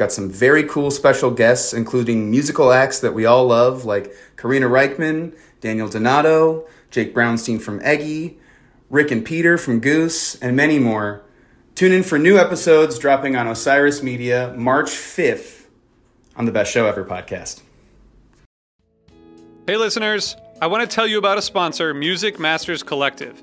Got some very cool special guests, including musical acts that we all love, like Karina Rykman, Daniel Donato, Jake Brownstein from Eggy, Rick and Peter from Goose, and many more. Tune in for new episodes dropping on Osiris Media March 5th on the Best Show Ever podcast. Hey, listeners, I want to tell you about a sponsor, Music Masters Collective.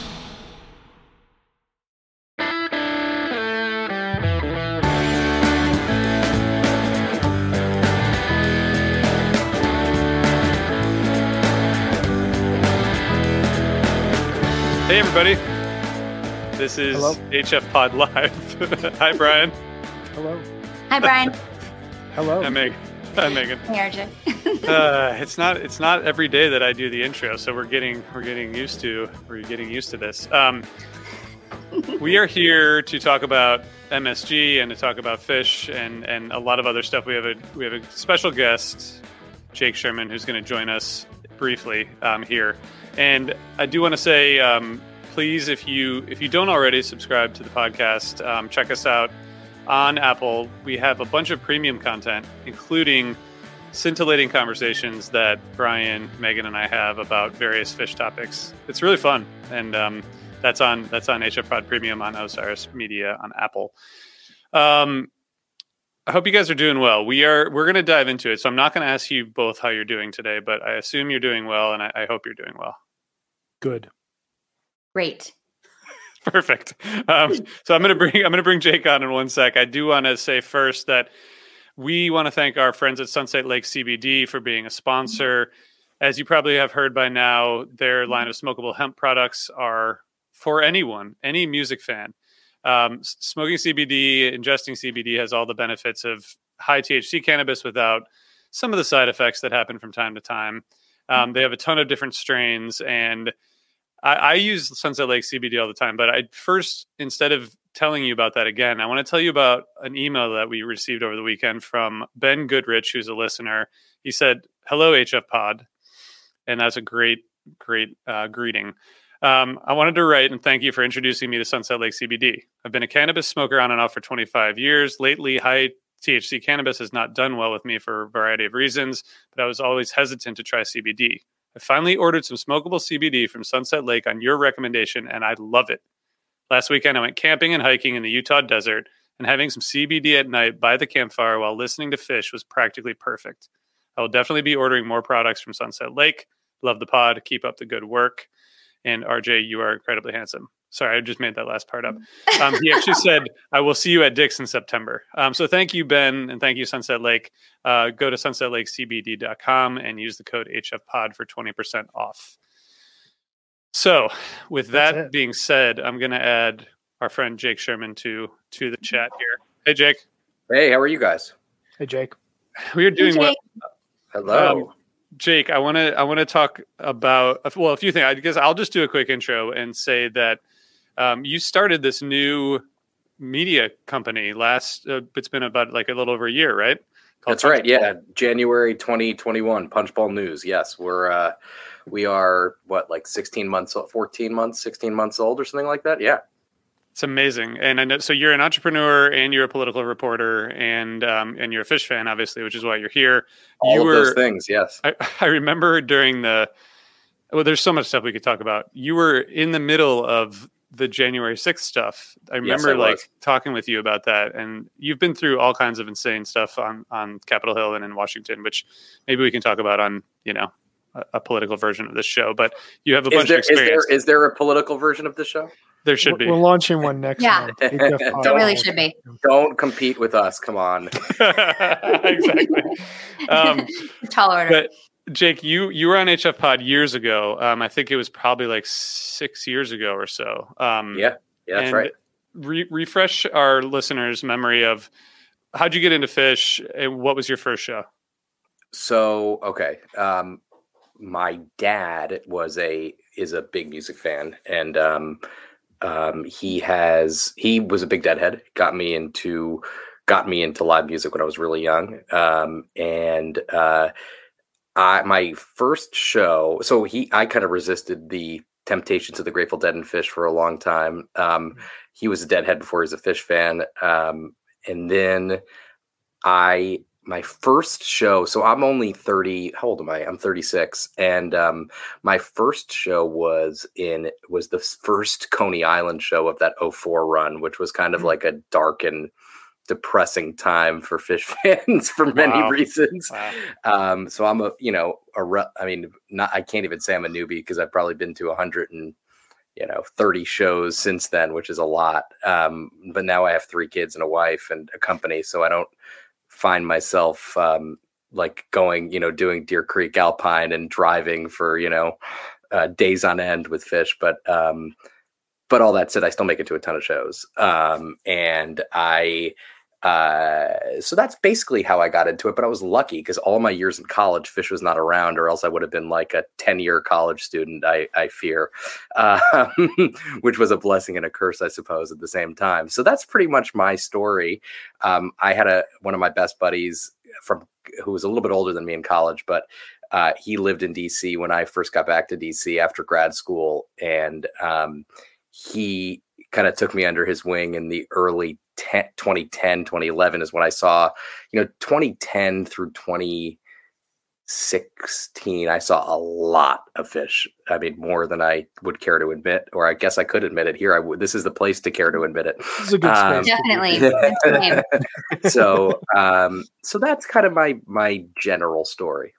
Hey, everybody. This is Hello. HF Pod Live. Hi, Brian. Hello. Hi, Brian. Hello. Hi, Meg. Hi, Megan. Hey, RJ. Uh, it's not it's not every day that I do the intro, so we're getting we're getting used to we're getting used to this. Um, we are here to talk about MSG and to talk about Phish and and a lot of other stuff. We have a we have a special guest, Jake Sherman, who's going to join us briefly um, here. And I do want to say, um, please, if you if you don't already subscribe to the podcast, um, check us out on Apple. We have a bunch of premium content, including scintillating conversations that Brian, Megan, and I have about various Phish topics. It's really fun, and um, that's on that's on HF Pod Premium on Osiris Media on Apple. Um, I hope you guys are doing well. We are we're going to dive into it, so I'm not going to ask you both how you're doing today, but I assume you're doing well, and I, I hope you're doing well. Good. Great. Perfect. Um, so I'm gonna bring I'm gonna bring Jake on in one sec. I do want to say first that we want to thank our friends at Sunset Lake CBD for being a sponsor. As you probably have heard by now, their line of smokable hemp products are for anyone, any music fan. Um, smoking CBD, ingesting CBD has all the benefits of high THC cannabis without some of the side effects that happen from time to time. Um, they have a ton of different strains, and I, I use Sunset Lake CBD all the time. But I first, instead of telling you about that again, I want to tell you about an email that we received over the weekend from Ben Goodrich, who's a listener. He said, "Hello, HF Pod," and that's a great, great uh, greeting. Um, I wanted to write and thank you for introducing me to Sunset Lake CBD. I've been a cannabis smoker on and off for 25 years. Lately, high THC cannabis has not done well with me for a variety of reasons, but I was always hesitant to try CBD. I finally ordered some smokable CBD from Sunset Lake on your recommendation, and I love it. Last weekend, I went camping and hiking in the Utah desert, and having some CBD at night by the campfire while listening to Phish was practically perfect. I will definitely be ordering more products from Sunset Lake. Love the pod. Keep up the good work. And RJ, you are incredibly handsome. Sorry, I just made that last part up. Um, he actually said, I will see you at Dick's in September. Um, so thank you, Ben, and thank you, Sunset Lake. Uh, go to sunsetlakecbd.com and use the code HFPOD for 20% off. So, with that being said, I'm going to add our friend Jake Sherman to to the chat here. Hey, Jake. Hey, how are you guys? Hey, Jake. We are doing well. Hello. Um, Jake, I want to I want to talk about well a few things. I guess I'll just do a quick intro and say that um, you started this new media company last. Uh, it's been about like a little over a year, right? Called That's right. Yeah, January 2021, Punchbowl News. Yes, we're uh we are what like 16 months, 14 months, 16 months old or something like that. Yeah. It's amazing, and I know so you're an entrepreneur and you're a political reporter and um, and you're a Phish fan, obviously, which is why you're here. All you of were, those things. Yes. I, I remember during the well, there's so much stuff we could talk about. You were in the middle of the January 6th stuff. I Yes, remember I like talking with you about that, and you've been through all kinds of insane stuff on on Capitol Hill and in Washington, which maybe we can talk about on you know a, a political version of this show. But you have a Is bunch there, of experience. is there a political version of the show? There should be. We're launching one next Yeah. month. HF Pod. Really should be. Don't compete with us. Come on. exactly. Um, Tall order. but Jake, you you were on HF Pod years ago. Um, I think it was probably like six years ago or so. Um, Yeah. Yeah, that's and right. Re- refresh our listeners' memory of how'd you get into Phish and what was your first show? So okay, um, my dad was a is a big music fan, and um, um, he has he was a big Deadhead. Got me into got me into live music when I was really young, um, and uh, I my first show. So he I kind of resisted the temptations of the Grateful Dead and Phish for a long time. Um, he was a Deadhead before he was a Phish fan, um, and then I my first show so i'm only 30 how old am i i'm 36 and um my first show was in was the first coney island show of that 04 run which was kind of Mhm. like a dark and depressing time for Phish fans for many Wow. reasons Wow. um so i'm a you know a re- i mean not i can't even say i'm a newbie because i've probably been to 100 and you know 30 shows since then which is a lot um but now i have three kids and a wife and a company so i don't find myself um like going you know doing deer creek alpine and driving for you know uh, days on end with Phish but um but all that said i still make it to a ton of shows. Um and i uh so that's basically how i got into it but i was lucky because all my years in college Phish was not around or else i would have been like a 10 year college student i i fear um, which was a blessing and a curse i suppose at the same time. So that's pretty much my story. Um i had a one of my best buddies from who was a little bit older than me in college but uh, he lived in DC when I first got back to DC after grad school, and um, he kind of took me under his wing in the early 10, 2010, 2011 is when I saw, you know, 2010 through 2016, I saw a lot of Phish. I mean, more than I would care to admit, or I guess I could admit it here. I would. This is the place to care to admit it. This is a good Um, space. to be. Definitely. So, um, so that's kind of my my general story.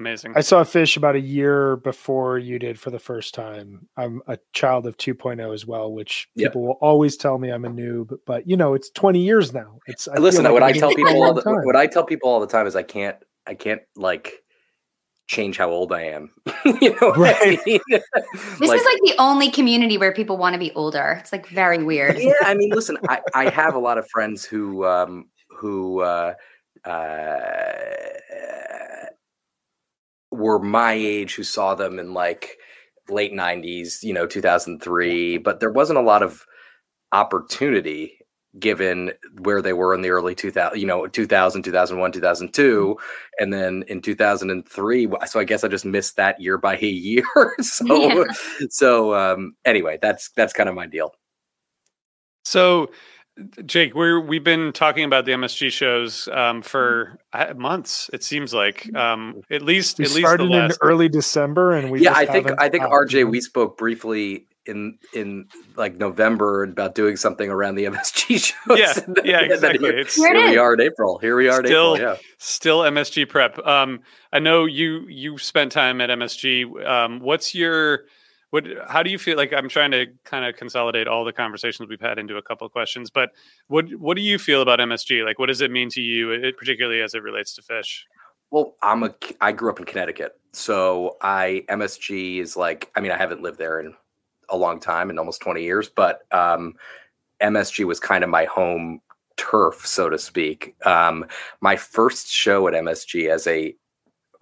Amazing. I saw a Phish about a year before you did for the first time. I'm a child of 2.0 as well, which Yep. people will always tell me I'm a noob, but you know, it's 20 years now. It's I Listen, like what I've I been tell doing it for a people all the, time. what I tell people all the time is I can't I can't like change how old I am. you know, what I mean? This is like the only community where people want to be older. It's like very weird. yeah. I mean, listen, I, I have a lot of friends who um who uh, uh, were my age who saw them in like late 90s, you know, 2003, but there wasn't a lot of opportunity given where they were in the early 2000 you know 2000 2001 2002 and then in 2003 so i guess i just missed that year by a year so Yeah. so um anyway that's that's kind of my deal. So Jake, we're we've been talking about the MSG shows um, for uh, months. It seems like um, at least We at least started the in early December, and we yeah, just I think I think. RJ, we spoke briefly in in like November about doing something around the MSG shows. Yeah, then- yeah, exactly. Here, It's- Here we are in April. Here we are in Still- April. Yeah. Still MSG prep. Um, I know you you spent time at MSG. Um, what's your what? How do you feel? Like I'm trying to kind of consolidate all the conversations we've had into a couple of questions. But what what do you feel about MSG? Like, what does it mean to you, it, particularly as it relates to Phish? Well, I'm a I grew up in Connecticut, so I MSG is like I mean I haven't lived there in a long time in almost 20 years, but um, MSG was kind of my home turf, so to speak. Um, my first show at MSG as a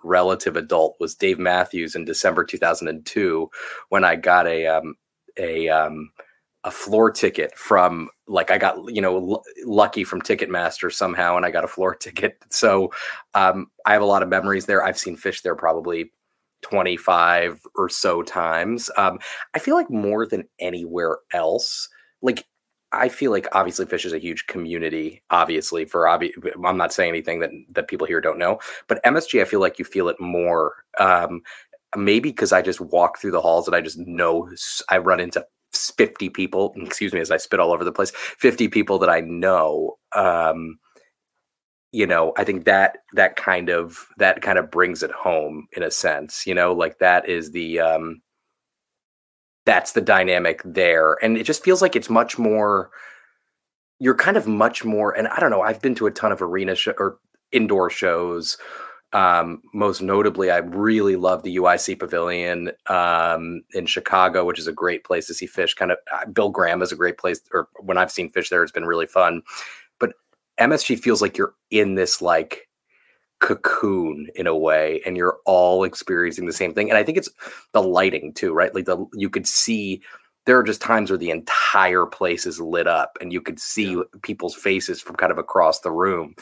relative adult was Dave Matthews in December 2002 when I got a um, a um, a floor ticket from like I got you know l- lucky from Ticketmaster somehow and I got a floor ticket. So um, I have a lot of memories there. I've seen Phish there probably 25 or so times. Um, I feel like more than anywhere else, like I feel like obviously Phish is a huge community. Obviously, for obvious, I'm not saying anything that that people here don't know, but MSG, I feel like you feel it more. Um, maybe because I just walk through the halls and I just know I run into 50 people. Excuse me, as I spit all over the place. 50 people that I know. Um, you know, I think that that kind of that kind of brings it home in a sense. You know, like that is the um, that's the dynamic there. And it just feels like it's much more you're kind of much more and i don't know i've been to a ton of arena show, or indoor shows. Um, most notably i really love the uic pavilion um, in chicago which is a great place to see Phish. Kind of uh, bill graham is a great place or when i've seen Phish there it's been really fun. But msg feels like you're in this like cocoon in a way and you're all experiencing the same thing and i think it's the lighting too right? Like the you could see there are just times where the entire place is lit up and you could see people's faces from kind of across the room.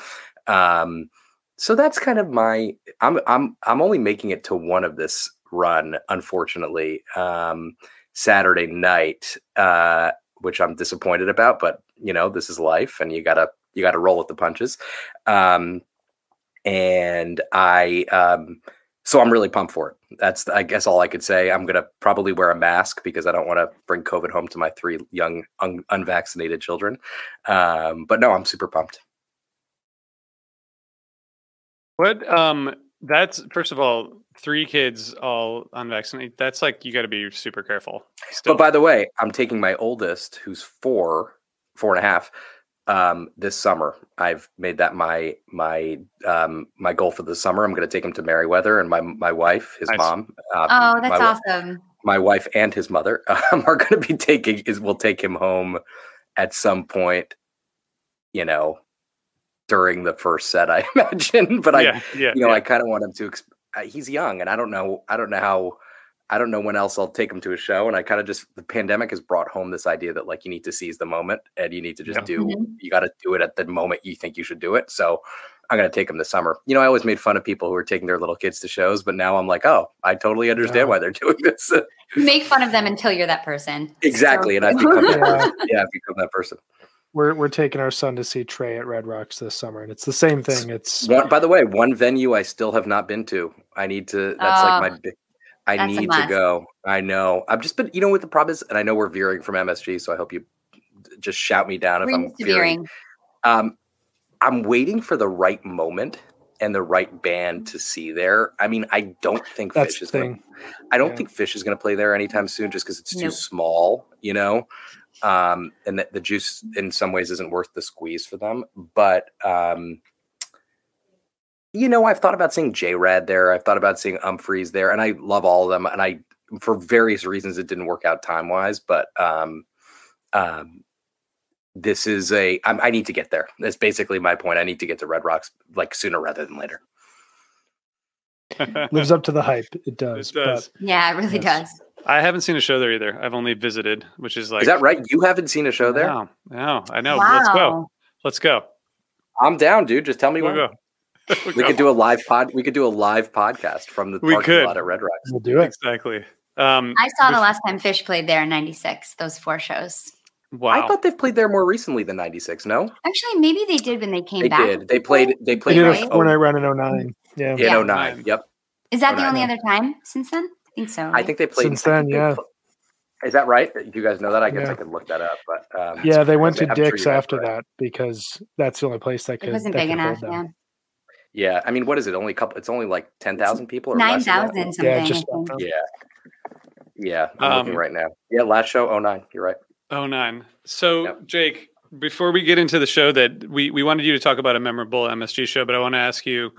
Um so that's kind of my i'm i'm i'm only making it to one of this run unfortunately um saturday night uh which i'm disappointed about but you know this is life and you gotta you gotta roll with the punches. Um and I um so I'm really pumped for it. That's I guess all I could say. I'm gonna probably wear a mask because I don't want to bring COVID home to my three young un- unvaccinated children. Um, but no, I'm super pumped. What um that's first of all, three kids all unvaccinated. That's like you got to be super careful. Still. But by the way, I'm taking my oldest, who's four, four and a half, um, this summer. I've made that my my um, my goal for the summer. I'm going to take him to Merriweather, and my my wife, his Nice. mom. Um, Oh, that's my, awesome. my wife and his mother um, are going to be taking is will take him home at some point you know during the first set i imagine but i yeah, yeah, you know yeah. i kind of want him to exp- uh, he's young and i don't know i don't know how i don't know when else i'll take them to a show and i kind of just the pandemic has brought home this idea that like you need to seize the moment and you need to just Yeah. do Mhm. you got to do it at the moment you think you should do it so i'm going to take them this summer you know i always made fun of people who are taking their little kids to shows but now i'm like oh i totally understand Yeah. why they're doing this make fun of them until you're that person. Exactly, So- and I've become that Yeah. person. Yeah, I've become that person. We're we're taking our son to see Trey at Red Rocks this summer, and it's the same thing. It's One, by the way, one venue I still have not been to. I need to. That's like my. Oh, big I that's need to go. I know. I've just been. You know what the problem is, and I know we're veering from MSG, so I hope you just shout me down if I'm veering. veering. Um, I'm waiting for the right moment and the right band to see there. I mean, I don't think that's Phish is going. thing. I don't Yeah. think Phish is going to play there anytime soon, just because it's too Nope. small, you know, um, and that the juice in some ways isn't worth the squeeze for them. But um, you know, I've thought about seeing JRAD there. I've thought about seeing Umphrey's there, and I love all of them. And I, for various reasons, it didn't work out time wise, but um, um, this is a. I'm, I need to get there. That's basically my point. I need to get to Red Rocks like sooner rather than later. Lives up to the hype. It does. It does. Yeah, it really Yes. does. I haven't seen a show there either. I've only visited, which is like is that right? You haven't seen a show there? No, no, I know. Let's go. Let's go. I'm down, dude. Just tell me We'll when. go. We'll could do a live pod. We could do a live podcast from the We parking could. lot at Red Rocks. We'll do it. exactly. Um, I saw the last time Phish played there in '96. Those four shows. Wow. I thought they've played there more recently than '96. No, Actually, maybe they did when they came they back. did. They played. They They played. did right? a four night run in 09. Yeah. in Yeah. 09. Yep. Is that the only other time since then? I think so. I think they played Since I then, yeah. pl- Is that right? Do you guys know that? I guess Yeah. I could look that up. But um, Yeah, they went to I'm sure Dick's after right. that because that's the only place that could. it wasn't that big could enough. Yeah, Yeah, I mean, what is it? Only a couple. It's only like ten thousand people or nine less than that? thousand something. Yeah, just. Yeah, yeah. I'm Um, looking right now. Yeah, last show oh nine. You're right. Oh nine. So Yep. Jake, before we get into the show, that we we wanted you to talk about a memorable MSG show, but I want to ask you,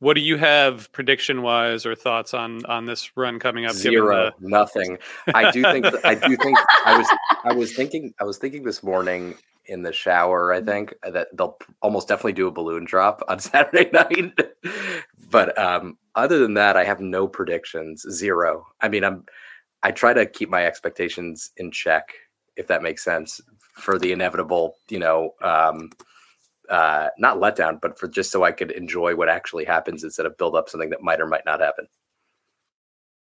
what do you have prediction wise or thoughts on on this run coming up? given Zero, nothing. I do think. I do think. I was. I was thinking. I was thinking this morning in the shower. I think that they'll almost definitely do a balloon drop on Saturday night. but um, other than that, I have no predictions. Zero. I mean, I'm. I try to keep my expectations in check, if that makes sense, for the inevitable. You know. Um, uh, not letdown, but for just so I could enjoy what actually happens instead of build up something that might or might not happen.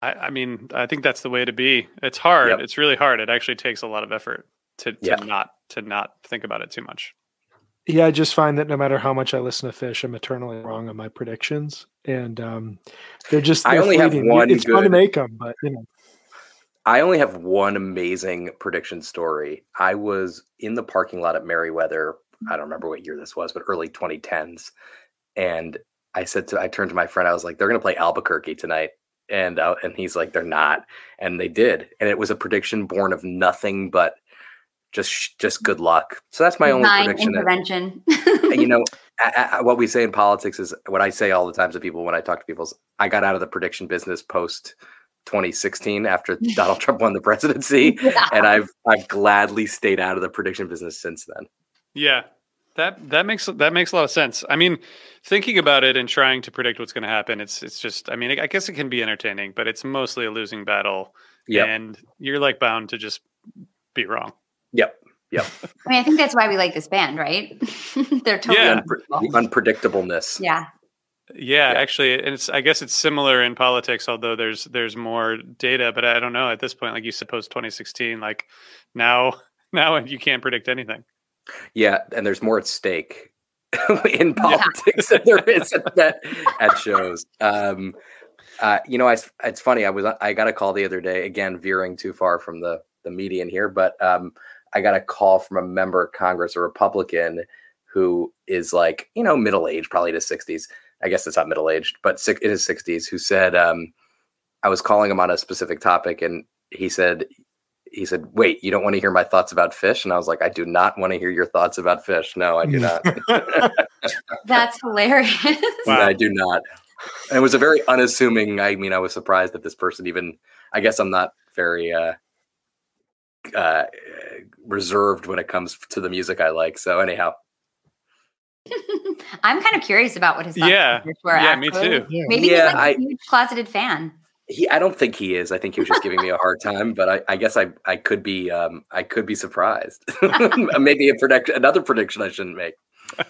I, I mean, I think that's the way to be. It's hard. Yep. It's really hard. It actually takes a lot of effort to, to Yeah. not to not think about it too much. Yeah, I just find that no matter how much I listen to Phish, I'm eternally wrong on my predictions, and um, they're just. I they're only have fleeting. one It's fun to make them, but you know, I only have one amazing prediction story. I was in the parking lot at Merriweather. I don't remember what year this was, but early 2010s. And I said to, I turned to my friend, I was like, they're going to play Albuquerque tonight. And, uh, and he's like, they're not. And they did. And it was a prediction born of nothing but just, just good luck. So that's my only Divine prediction. that- intervention. you know, I, I, what we say in politics is what I say all the time to people when I talk to people is I got out of the prediction business post 2016 after Donald Trump won the presidency, Yeah. and I've I've gladly stayed out of the prediction business since then. Yeah. That that makes that makes a lot of sense. I mean, thinking about it and trying to predict what's going to happen, it's it's just. I mean, I guess it can be entertaining, but it's mostly a losing battle, Yeah, and you're like bound to just be wrong. Yep. Yep. I mean, I think that's why we like this band, right? They're totally Yeah. Unpre- unpredictableness. yeah. Yeah, Yeah. actually, and it's I guess it's similar in politics, although there's there's more data, but I don't know at this point. Like you suppose 2016, like now now you can't predict anything. Yeah, and there's more at stake in politics than there is at, that, at shows. Um, uh, you know, I, it's funny. I was I got a call the other day. Again, veering too far from the the median here, but um, I got a call from a member of Congress, a Republican, who is like you know middle aged, probably in his sixties. I guess it's not middle aged, but in his sixties, who said um, I was calling him on a specific topic, and he said he said, "Wait, you don't want to hear my thoughts about Phish?" And I was like, "I do not want to hear your thoughts about Phish. No, I do not. That's hilarious. Wow. I do not." And it was a very unassuming. I mean, I was surprised that this person even. I guess I'm not very uh, uh, reserved when it comes to the music I like. So anyhow, I'm kind of curious about what his thoughts Yeah. were. Yeah, me too. yeah. Maybe Yeah, he's like I- a huge closeted fan. he. I don't think he is. I think he was just giving me a hard time. But I, I guess I, I could be. Um, I could be surprised. Maybe a prediction. Another prediction I shouldn't make.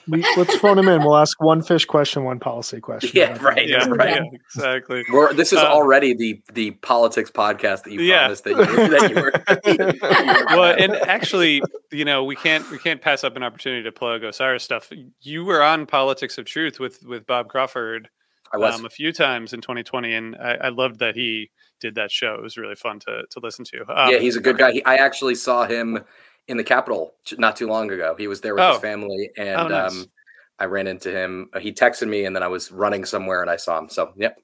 We, let's phone him in. We'll ask one Phish question, one policy question. Yeah, right. Yeah, right. yeah, exactly. We're, this is Uh, already the the politics podcast that you Yeah. promised that you, that you were. well, and actually, you know, we can't we can't pass up an opportunity to plug Osiris stuff. You were on Politics of Truth with with Bob Crawford I was. um, a few times in 2020, and I, I loved that he did that show. It was really fun to to listen to. Um, yeah, he's a good guy. He, I actually saw him in the Capitol not too long ago. He was there with Oh. his family, and Oh, nice. um, I ran into him. Uh, He texted me, and then I was running somewhere, and I saw him. So, yep,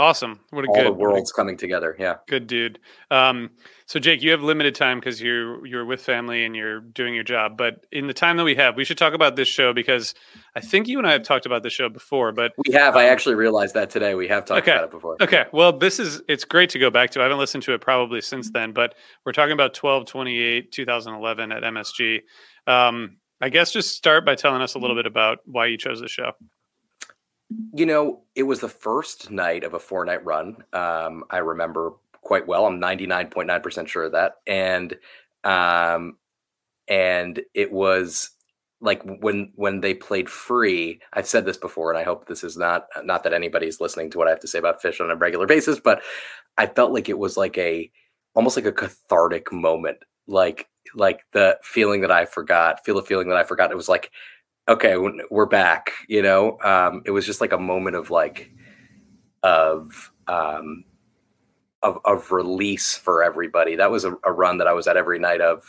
Awesome! What a all good the worlds coming together. Yeah, good dude. Um, so Jake, you have limited time because you're you're with family and you're doing your job. But in the time that we have, we should talk about this show because I think you and I have talked about this show before. But we have. I actually realized that today. We have talked Okay. about it before. Okay. Well, this is it's great to go back to. I haven't listened to it probably since then, but we're talking about 12 28 2011 at MSG. Um, I guess just start by telling us a little bit about why you chose the show. You know, it was the first night of a four night run. Um, I remember quite well. I'm 99.9% sure of that. And um and it was like when when they played free i've said this before and i hope this is not not that anybody's listening to what i have to say about Phish on a regular basis but i felt like it was like a almost like a cathartic moment like like the feeling that I forgot, feel the feeling that I forgot. It was like, okay, we're back. You know, um, it was just like a moment of like of um, of of release for everybody. That was a, a run that I was at every night of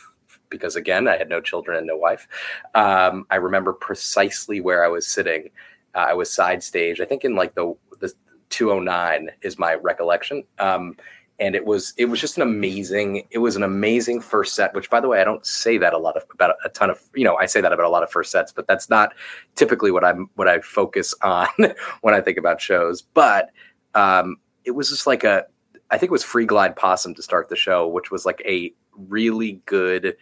because again, I had no children and no wife. Um, I remember precisely where I was sitting. Uh, I was side stage. I think in like the the 209 is my recollection. Um, and it was it was just an amazing it was an amazing first set which by the way i don't say that a lot of about a ton of you know i say that about a lot of first sets but that's not typically what i'm what i focus on when i think about shows. But um it was just like a i think it was free glide possum to start the show which was like a really good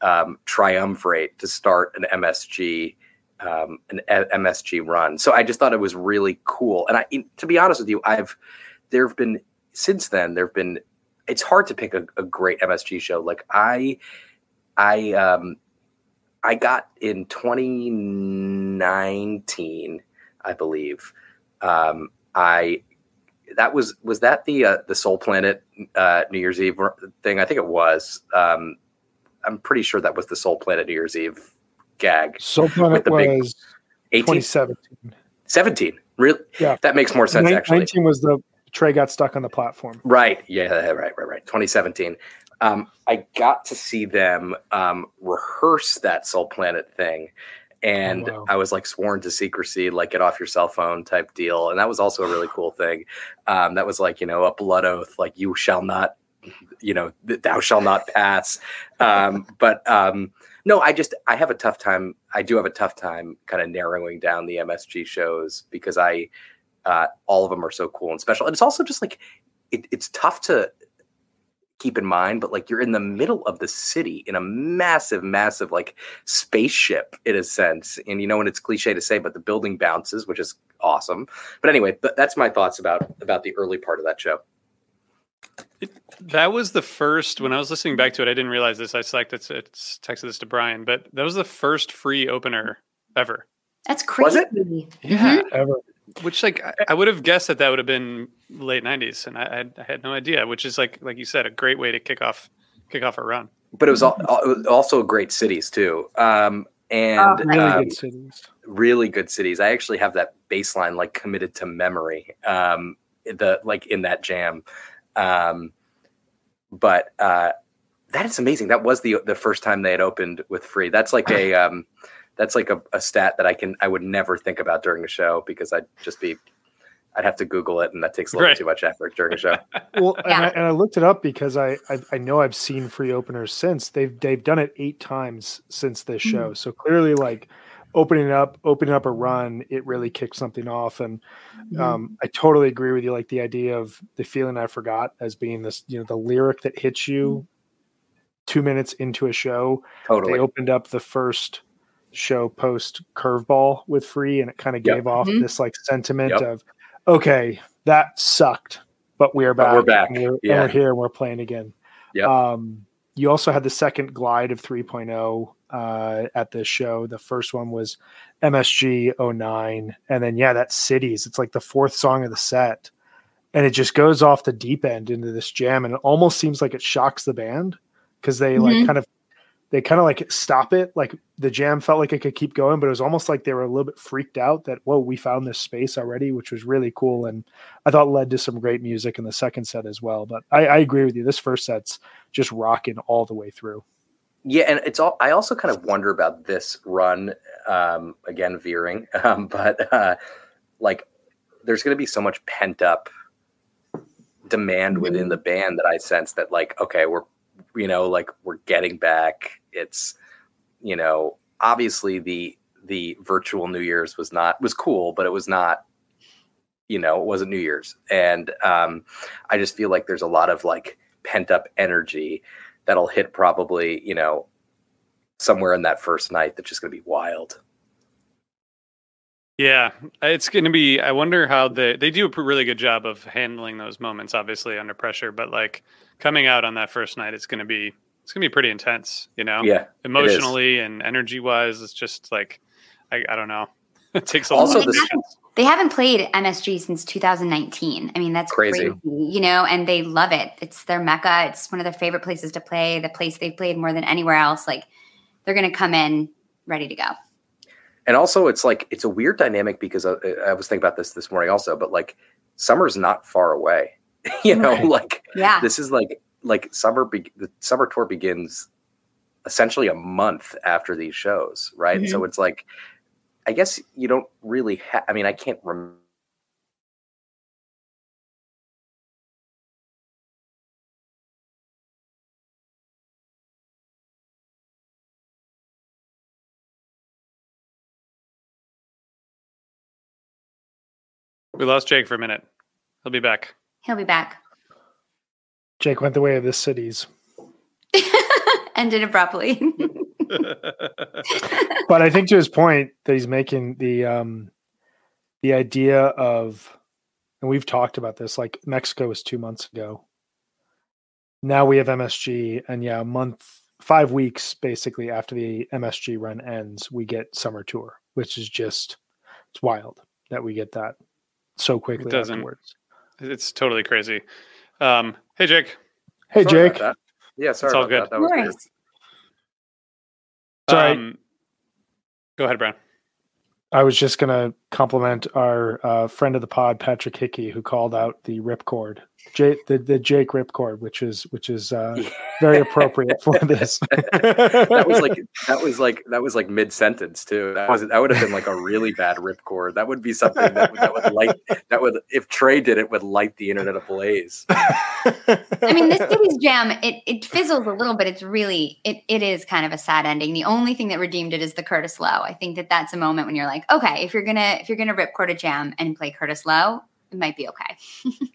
um triumvirate to start an msg um an msg run. So i just thought it was really cool. And i to be honest with you i've there have been since then there have been it's hard to pick a, a, great MSG show. Like I I um I got in 2019, I believe. Um I that was was that the uh, the Soul Planet uh, New Year's Eve thing? I think it was. Um, I'm pretty sure that was the Soul Planet New Year's Eve gag. Soul Planet was 2017. 17. Really? Yeah. That makes more sense. 19 actually, 19 was the Trey got stuck on the platform. Right. Yeah. Right. Right. Right. 2017. Um, I got to see them um, rehearse that Soul Planet thing, and oh, wow. I was like sworn to secrecy, like get off your cell phone type deal, and that was also a really cool thing. Um, that was like you know a blood oath, like you shall not, you know, thou shall not pass. Um, but um, no, I just I have a tough time. I do have a tough time kind of narrowing down the MSG shows because I uh, all of them are so cool and special. And it's also just like it, it's tough to keep in mind, but like you're in the middle of the city in a massive, massive like spaceship in a sense. And you know, and it's cliche to say, but the building bounces, which is awesome. But anyway, th- that's my thoughts about about the early part of that show. It, that was the first when I was listening back to it. I didn't realize this. I selected it's texted this to Brian, but that was the first free opener ever. That's crazy. Yeah, mm-hmm. ever which like I would have guessed that that would have been late '90s, and I, I, had no idea. Which is like like you said, a great way to kick off kick off a run. But it was also great cities too, um, and oh, really um, good cities. Really good cities. I actually have that baseline like committed to memory. Um, the like in that jam, um, but uh, that is amazing. That was the the first time they had opened with free. That's like a um, that's like a, a stat that I can I would never think about during the show because I'd just be I'd have to Google it, and that takes a little right. too much effort during a show. well, yeah. and, I, and, I, looked it up because I, I, I know I've seen free openers since they've they've done it eight times since this hmm. show. Mm-hmm. So clearly, like opening up opening up a run, it really kicked something off. And mm-hmm. um, I totally agree with you. Like the idea of the feeling I forgot as being this, you know, the lyric that hits you mm-hmm. two minutes into a show. Totally, they opened up the first show post curveball with free and it kind of gave yep. off mm-hmm. this like sentiment yep. of okay that sucked but we're back, but we're back and we're, yeah. and we're here and we're playing again yep. um you also had the second glide of 3.0 uh, at this show. The first one was MSG 09. And then, yeah, that's Cities. It's like the fourth song of the set. And it just goes off the deep end into this jam. And it almost seems like it shocks the band because they mm-hmm. like kind of they kind of like stop it. Like the jam felt like it could keep going, but it was almost like they were a little bit freaked out that, whoa, we found this space already, which was really cool. And I thought led to some great music in the second set as well. But I, I agree with you. This first set's just rocking all the way through. Yeah, and it's all. I also kind of wonder about this run. Um, again, veering, um, but uh, like, there's going to be so much pent up demand within the band that I sense that like, okay, we're you know like we're getting back. It's you know obviously the the virtual new year's was not was cool but it was not you know it wasn't new year's. And um i just feel like there's a lot of like pent up energy that'll hit probably you know somewhere in that first night that's just going to be wild yeah, it's going to be. I wonder how they they do a really good job of handling those moments, obviously under pressure. But like coming out on that first night, it's going to be it's going to be pretty intense. You know, yeah, emotionally and energy wise, it's just like I, I don't know. it takes a Also, lot. the- Of patience. They haven't played MSG since 2019. I mean, that's Crazy. crazy. you know, and they love it. It's their mecca. It's one of their favorite places to play. The place they've played more than anywhere else. Like they're going to come in ready to go. And also it's like it's a weird dynamic because I, I was thinking about this this morning also but like summer's not far away you know Right. like Yeah. this is like like summer be- the summer tour begins essentially a month after these shows right so mm-hmm. it's like i guess you don't really ha- i mean i can't remember We lost Jake for a minute. He'll be back. He'll be back. Jake went the way of the cities. Ended abruptly. But I think to his point that he's making the um the idea of and we've talked about this, like Mexico was two months ago. Now we have MSG, and yeah, a month, five weeks basically after the MSG run ends, we get summer tour, which is just it's wild that we get that so quickly it doesn't- afterwards. it's totally crazy. Um, hey, Jake. Hey Sorry Jake, that. yeah sorry It's all about good. that. that was weird. Sorry. Um, go ahead, Brown. I was just gonna compliment our uh, friend of the pod, Patrick Hickey, who called out the ripcord, Jake, the, the Jake ripcord, which is which is uh, very appropriate for this. that was like that was like that was like mid sentence too. That was that would have been like a really bad ripcord. That would be something that, would- that would light that would if Trey did it would light the internet ablaze. I mean, this city's jam, it, it fizzles a little but It's really, it, it is kind of a sad ending. The only thing that redeemed it is the Curtis Loew. I think that that's a moment when you're like, okay, if you're going to, if you're going to rip a jam and play Curtis Loew, it might be okay.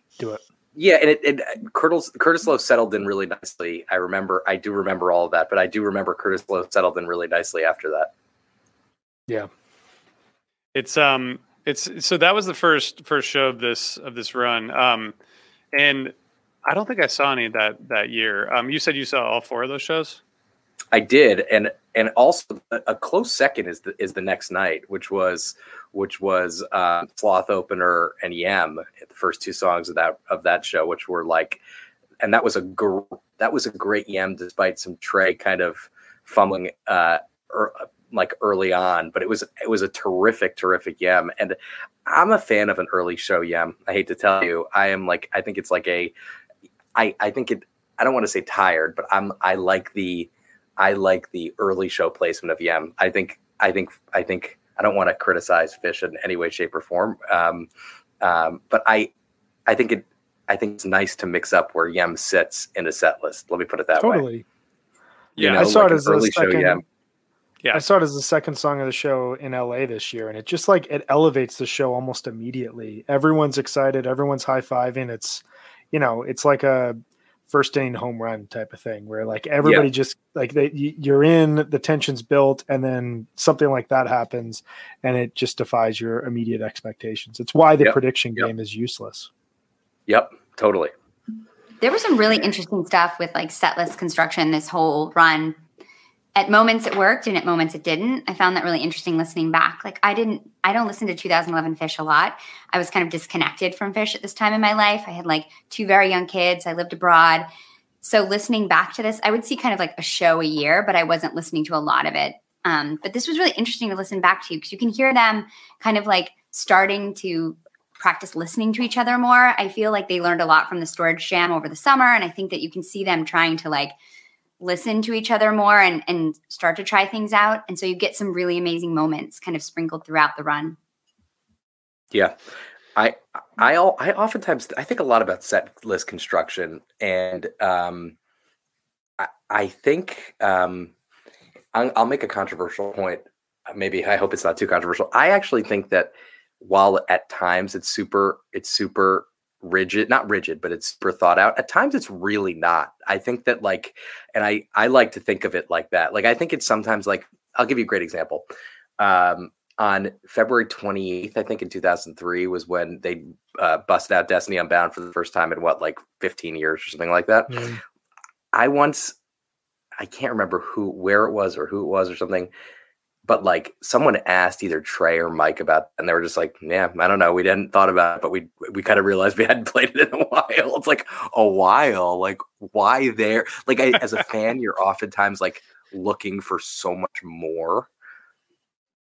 do it. Yeah, and it, it Curtis Curtis Loew settled in really nicely. I remember I do remember all of that, but I do remember Curtis Loew settled in really nicely after that. Yeah, it's um, it's so that was the first first show of this of this run. Um, and I don't think I saw any of that that year. Um, you said you saw all four of those shows. I did, and and also a, a close second is the is the next night, which was which was uh, Sloth opener and Yem, the first two songs of that of that show, which were like, and that was a gr- that was a great Yem, despite some Trey kind of fumbling uh, er, like early on, but it was it was a terrific terrific Yem, and I'm a fan of an early show Yem. I hate to tell you, I am like I think it's like a, I I think it. I don't want to say tired, but I'm I like the I like the early show placement of Yem. I think I think I think I don't want to criticize Phish in any way, shape, or form. Um, um, but I I think it I think it's nice to mix up where Yem sits in a set list. Let me put it that way. Totally. You Yeah, know, I saw like it an as a early show second. Yem. Yeah. I saw it as the second song of the show in LA this year, and it just like it elevates the show almost immediately. Everyone's excited, everyone's high fiving. It's you know, it's like a first inning home run type of thing where like everybody just like they you're in, the tension's built, and then something like that happens, and it just defies your immediate expectations. It's why the Yep. prediction Yep. game is useless. Yep, totally. There was some really interesting stuff with like set list construction this whole run. At moments it worked and at moments it didn't. I found that really interesting listening back. Like I didn't I don't listen to 2011 Phish a lot. I was kind of disconnected from Phish at this time in my life. I had like two very young kids. I lived abroad. So listening back to this, I would see kind of like a show a year, but I wasn't listening to a lot of it. Um, but this was really interesting to listen back to because you can hear them kind of like starting to practice listening to each other more. I feel like they learned a lot from the storage jam over the summer. And I think that you can see them trying to like listen to each other more and, and start to try things out. And so you get some really amazing moments kind of sprinkled throughout the run. Yeah. I I I oftentimes I think a lot about set list construction and um I, I think um I'll, I'll make a controversial point. Maybe I hope it's not too controversial. I actually think that while at times it's super it's super rigid not rigid but it's super thought out at times it's really not i think that like and i i like to think of it like that like i think it's sometimes like i'll give you a great example um on February 28th, I think in 2003 was when they uh, busted out Destiny Unbound for the first time in what, like 15 years or something like that. I once, I can't remember who, where it was or who it was or something. But like someone asked either Trey or Mike about, and they were just like, "Yeah, I don't know. We hadn't thought about it, but we we kind of realized we hadn't played it in a while. It's like a while. Like why there? Like I, as a fan, you're oftentimes like looking for so much more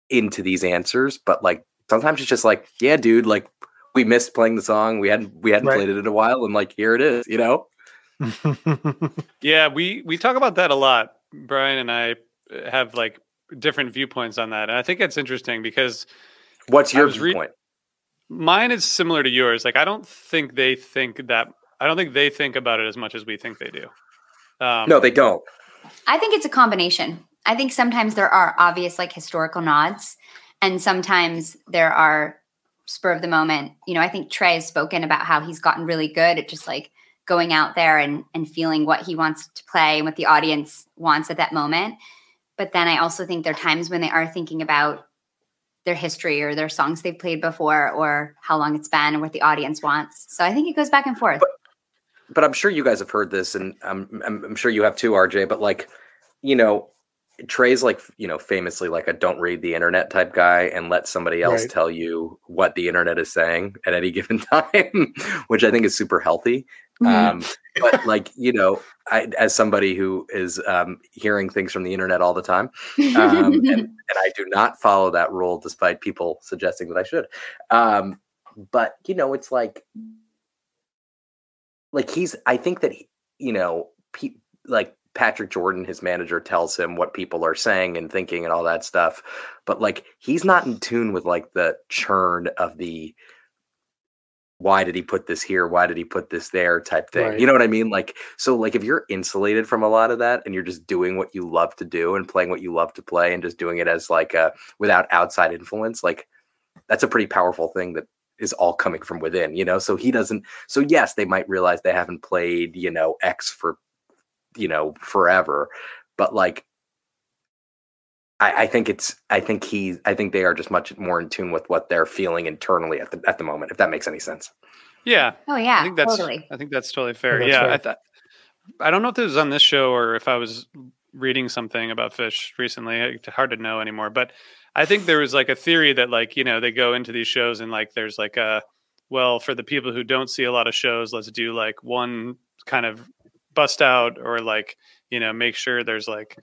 into these answers, but like sometimes it's just like, yeah, dude, like we missed playing the song. We hadn't we hadn't Right. played it in a while, and like here it is. You know? Yeah, we we talk about that a lot. Brian and I uh, have like different viewpoints on that, and I think it's interesting because What's your was read- viewpoint? mine is similar to yours. Like, I don't think they think that. I don't think they think about it as much as we think they do. Um, no, they don't. I think it's a combination. I think sometimes there are obvious like historical nods, and sometimes there are spur of the moment. You know, I think Trey has spoken about how he's gotten really good at just like going out there and and feeling what he wants to play and what the audience wants at that moment. But then I also think there are times when they are thinking about their history or their songs they've played before or how long it's been or what the audience wants. So I think it goes back and forth. but I'm sure you guys have heard this, and I'm, I'm I'm sure you have too, RJ. But like, you know, Trey's like you know famously like a don't read the internet type guy and let somebody else Right. tell you what the internet is saying at any given time, which I think is super healthy. Mhm. Um, but like you know, I, as somebody who is um, hearing things from the internet all the time, um, and, and I do not follow that rule despite people suggesting that I should. Um, but you know, it's like, like he's. I think that he, you know, pe- like Patrick Jordan, his manager, tells him what people are saying and thinking and all that stuff. But like, he's not in tune with like the churn of the. Why did he put this here? Why did he put this there? Type thing. Right. You know what I mean? Like, so like if you're insulated from a lot of that and you're just doing what you love to do and playing what you love to play and just doing it as like a without outside influence, like that's a pretty powerful thing that is all coming from within, you know? So he doesn't so yes, they might realize they haven't played, you know, X for you know, forever. But like I, I think it's I think he I think they are just much more in tune with what they're feeling internally at the at the moment, if that makes any sense. Yeah, oh yeah, I think that's totally. I think that's totally fair. that's yeah, fair. I thought I don't know if it was on this show or if I was reading something about Phish recently. It's hard to know anymore, but I think there was like a theory that like you know they go into these shows and like there's like a well for the people who don't see a lot of shows, let's do like one kind of bust out or like you know make sure there's like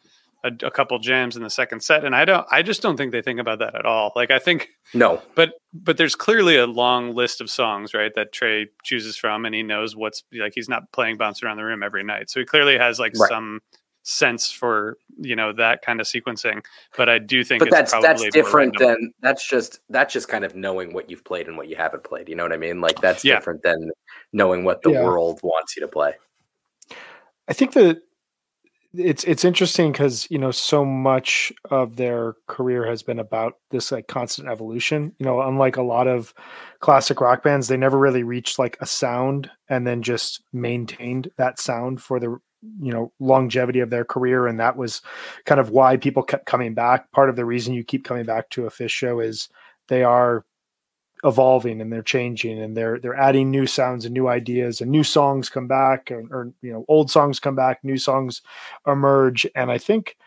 a, a couple jams in the second set and i don't i just don't think they think about that at all like i think No. but but there's clearly a long list of songs right that trey chooses from and he knows what's like he's not playing bounce around the room every night so he clearly has like Right. some sense for you know that kind of sequencing but i do think But it's that's probably that's different than that's just that's just kind of knowing what you've played and what you haven't played. You know what I mean? Like that's Yeah. different than knowing what the Yeah. world wants you to play. I think that it's it's interesting because you know so much of their career has been about this like constant evolution. You know, unlike a lot of classic rock bands, they never really reached like a sound and then just maintained that sound for the you know longevity of their career, and that was kind of why people kept coming back. Part of the reason you keep coming back to a Phish show is they are evolving and they're changing and they're they're adding new sounds and new ideas and new songs come back and or you know old songs come back new songs emerge. And i think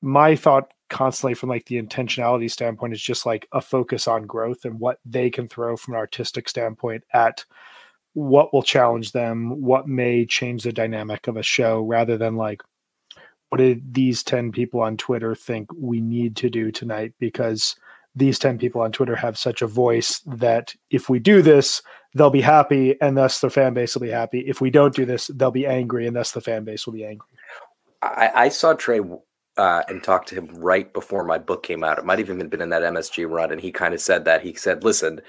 my thought constantly from like the intentionality standpoint is just like a focus on growth and what they can throw from an artistic standpoint at what will challenge them what may change the dynamic of a show rather than like what did these 10 people on twitter think we need to do tonight? Because these 10 people on Twitter have such a voice that if we do this, they'll be happy and thus the fan base will be happy. If we don't do this, they'll be angry and thus the fan base will be angry. I, I saw Trey uh, and talked to him right before my book came out. It might have even been in that MSG run, and he kind of said that. He said, "Listen,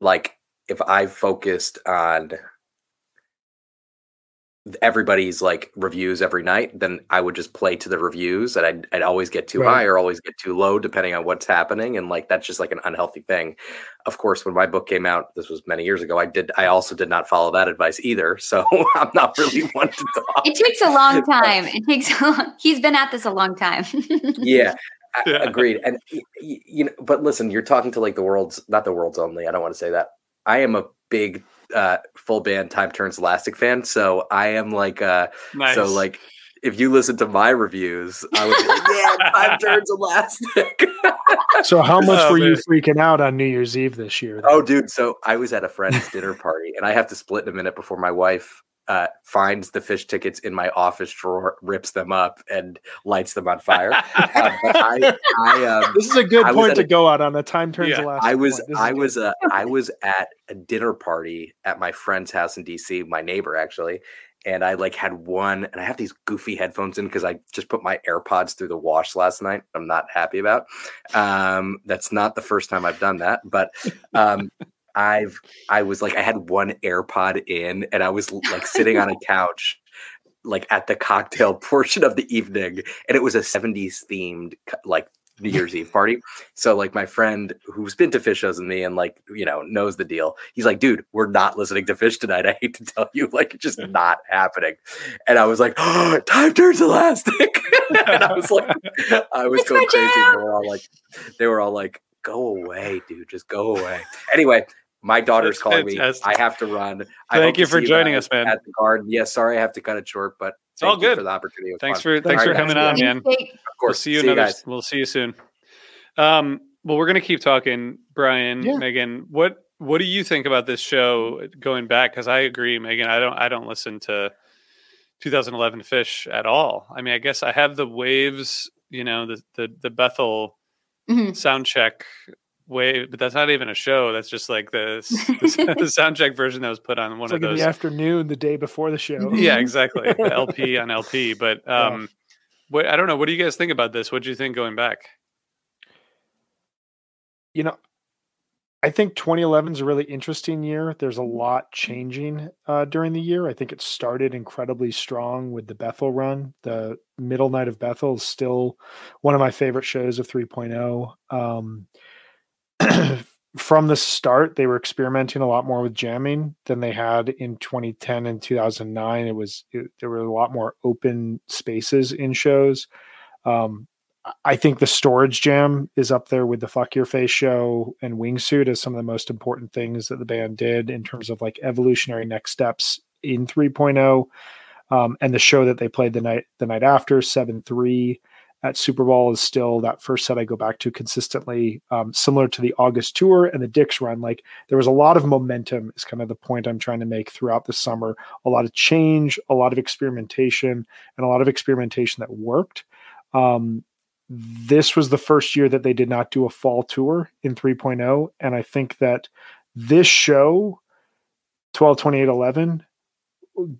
like if I focused on everybody's like reviews every night, then I would just play to the reviews, and I'd, I'd always get too Right. high or always get too low, depending on what's happening, and like that's just like an unhealthy thing." Of course, when my book came out, this was many years ago. I did. I also did not follow that advice either. So I'm not really one to talk. It takes a long time. It takes a long, he's been at this a long time. yeah, Yeah. agreed. And y- y- you know, but listen, you're talking to like the world's not the world's only. I don't want to say that. I am a big uh full band time turns elastic fan, so I am like uh nice so like if you listen to my reviews, I was like, yeah, five turns elastic. So how much Oh, were you freaking out on New Year's Eve this year? oh, dude. So I was at a friend's dinner party, and I have to split in a minute before my wife uh, finds the Phish tickets in my office drawer, rips them up, and lights them on fire. Uh, I, I, um, This is a good I point to a- go out on. The time turns Yeah, elastic. I was point. This is I was uh, I was at a dinner party at my friend's house in DC, my neighbor actually, and I like had one and I have these goofy headphones in because I just put my AirPods through the wash last night. I'm not happy about. Um, that's not the first time I've done that, but um, I've I was like I had one AirPod in and I was like sitting on a couch like at the cocktail portion of the evening and it was a 70s themed like New Year's Eve party. So like my friend who's been to Phish shows with me and like, you know, knows the deal. He's like, dude, we're not listening to Phish tonight. I hate to tell you, like it's just not happening. And I was like, oh, time turns elastic. and I was like, I was It's going crazy. They were all like, they were all like, go away, dude, just go away. Anyway, my daughter's That's calling fantastic. me. I have to run. I Thank hope you for joining guys us, man. At the garden. Yeah, sorry, I have to cut it short, but It's all thank you good. for the opportunity. Thanks fun. for thanks All for right, coming guys. on, man. Of course. We'll see you See you another. guys. we'll see you soon. Um, well, we're gonna keep talking, Brian, Yeah. Megan. What what do you think about this show going back? Because I agree, Megan. I don't I don't listen to 2011 Phish at all. I mean, I guess I have the waves, you know, the the the Bethel Mhm. sound check wave, but that's not even a show. That's just like the the, the sound check version that was put on one It's of like in those. the afternoon, the day before the show. Yeah, exactly. The LP on LP. But um, what I don't know. What do you guys think about this? What do you think going back? you know, I think 2011 is a really interesting year. There's a lot changing uh, during the year. I think it started incredibly strong with the Bethel run. The Middle Night of Bethel is still one of my favorite shows of 3.0. Um, from the start, they were experimenting a lot more with jamming than they had in 2010 and 2009. It was it, there were a lot more open spaces in shows. Um, I think the storage jam is up there with the fuck your face show and wingsuit as some of the most important things that the band did in terms of like evolutionary next steps in 3.0 um, and the show that they played the night the night after 7-3 at Superball is still that first set i go back to consistently um, similar to the august tour and the Dick's run. Like there was a lot of momentum is kind of the point i'm trying to make throughout the summer. A lot of change a lot of experimentation and a lot of experimentation that worked. Um, this was the first year that they did not do a fall tour in 3.0 and i think that this show 12 28 11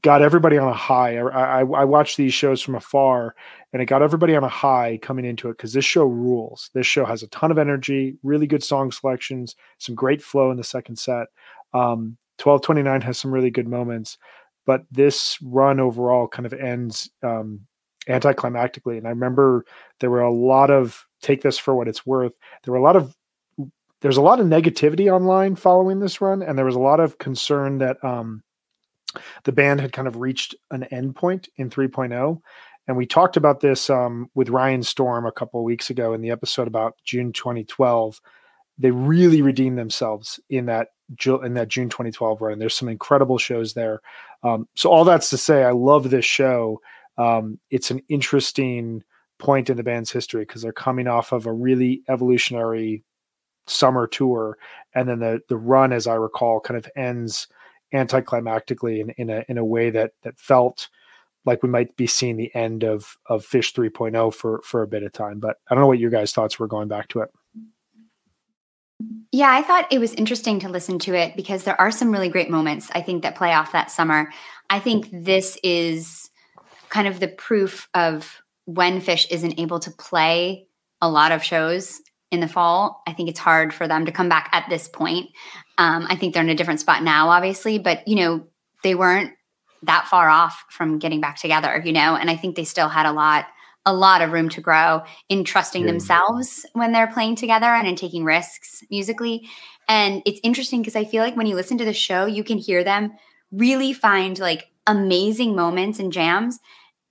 got everybody on a high. I, I, I watched these shows from afar and it got everybody on a high coming into it because this show rules. This show has a ton of energy really good song selections some great flow in the second set. Um, 12 29 has some really good moments but this run overall kind of ends um, anticlimactically and i remember there were a lot of take this for what it's worth there were a lot of there's a lot of negativity online following this run and there was a lot of concern that um, the band had kind of reached an end point in 3.0 and we talked about this um, with ryan storm a couple of weeks ago in the episode about june 2012 they really redeemed themselves in that in that june 2012 run there's some incredible shows there. Um, so all that's to say i love this show um, it's an interesting point in the band's history because they're coming off of a really evolutionary summer tour and then the the run as i recall kind of ends anticlimactically in, in a in a way that that felt like we might be seeing the end of of Phish 3.0 for for a bit of time but i don't know what your guys thoughts were going back to it Yeah, I thought it was interesting to listen to it because there are some really great moments I think that play off that summer. I think this is kind of the proof of when Phish isn't able to play a lot of shows in the fall. I think it's hard for them to come back at this point. Um, I think they're in a different spot now, obviously, but you know, they weren't that far off from getting back together, you know, and I think they still had a lot a lot of room to grow in trusting Yeah. themselves when they're playing together and in taking risks musically. And it's interesting because I feel like when you listen to the show, you can hear them really find like amazing moments and jams.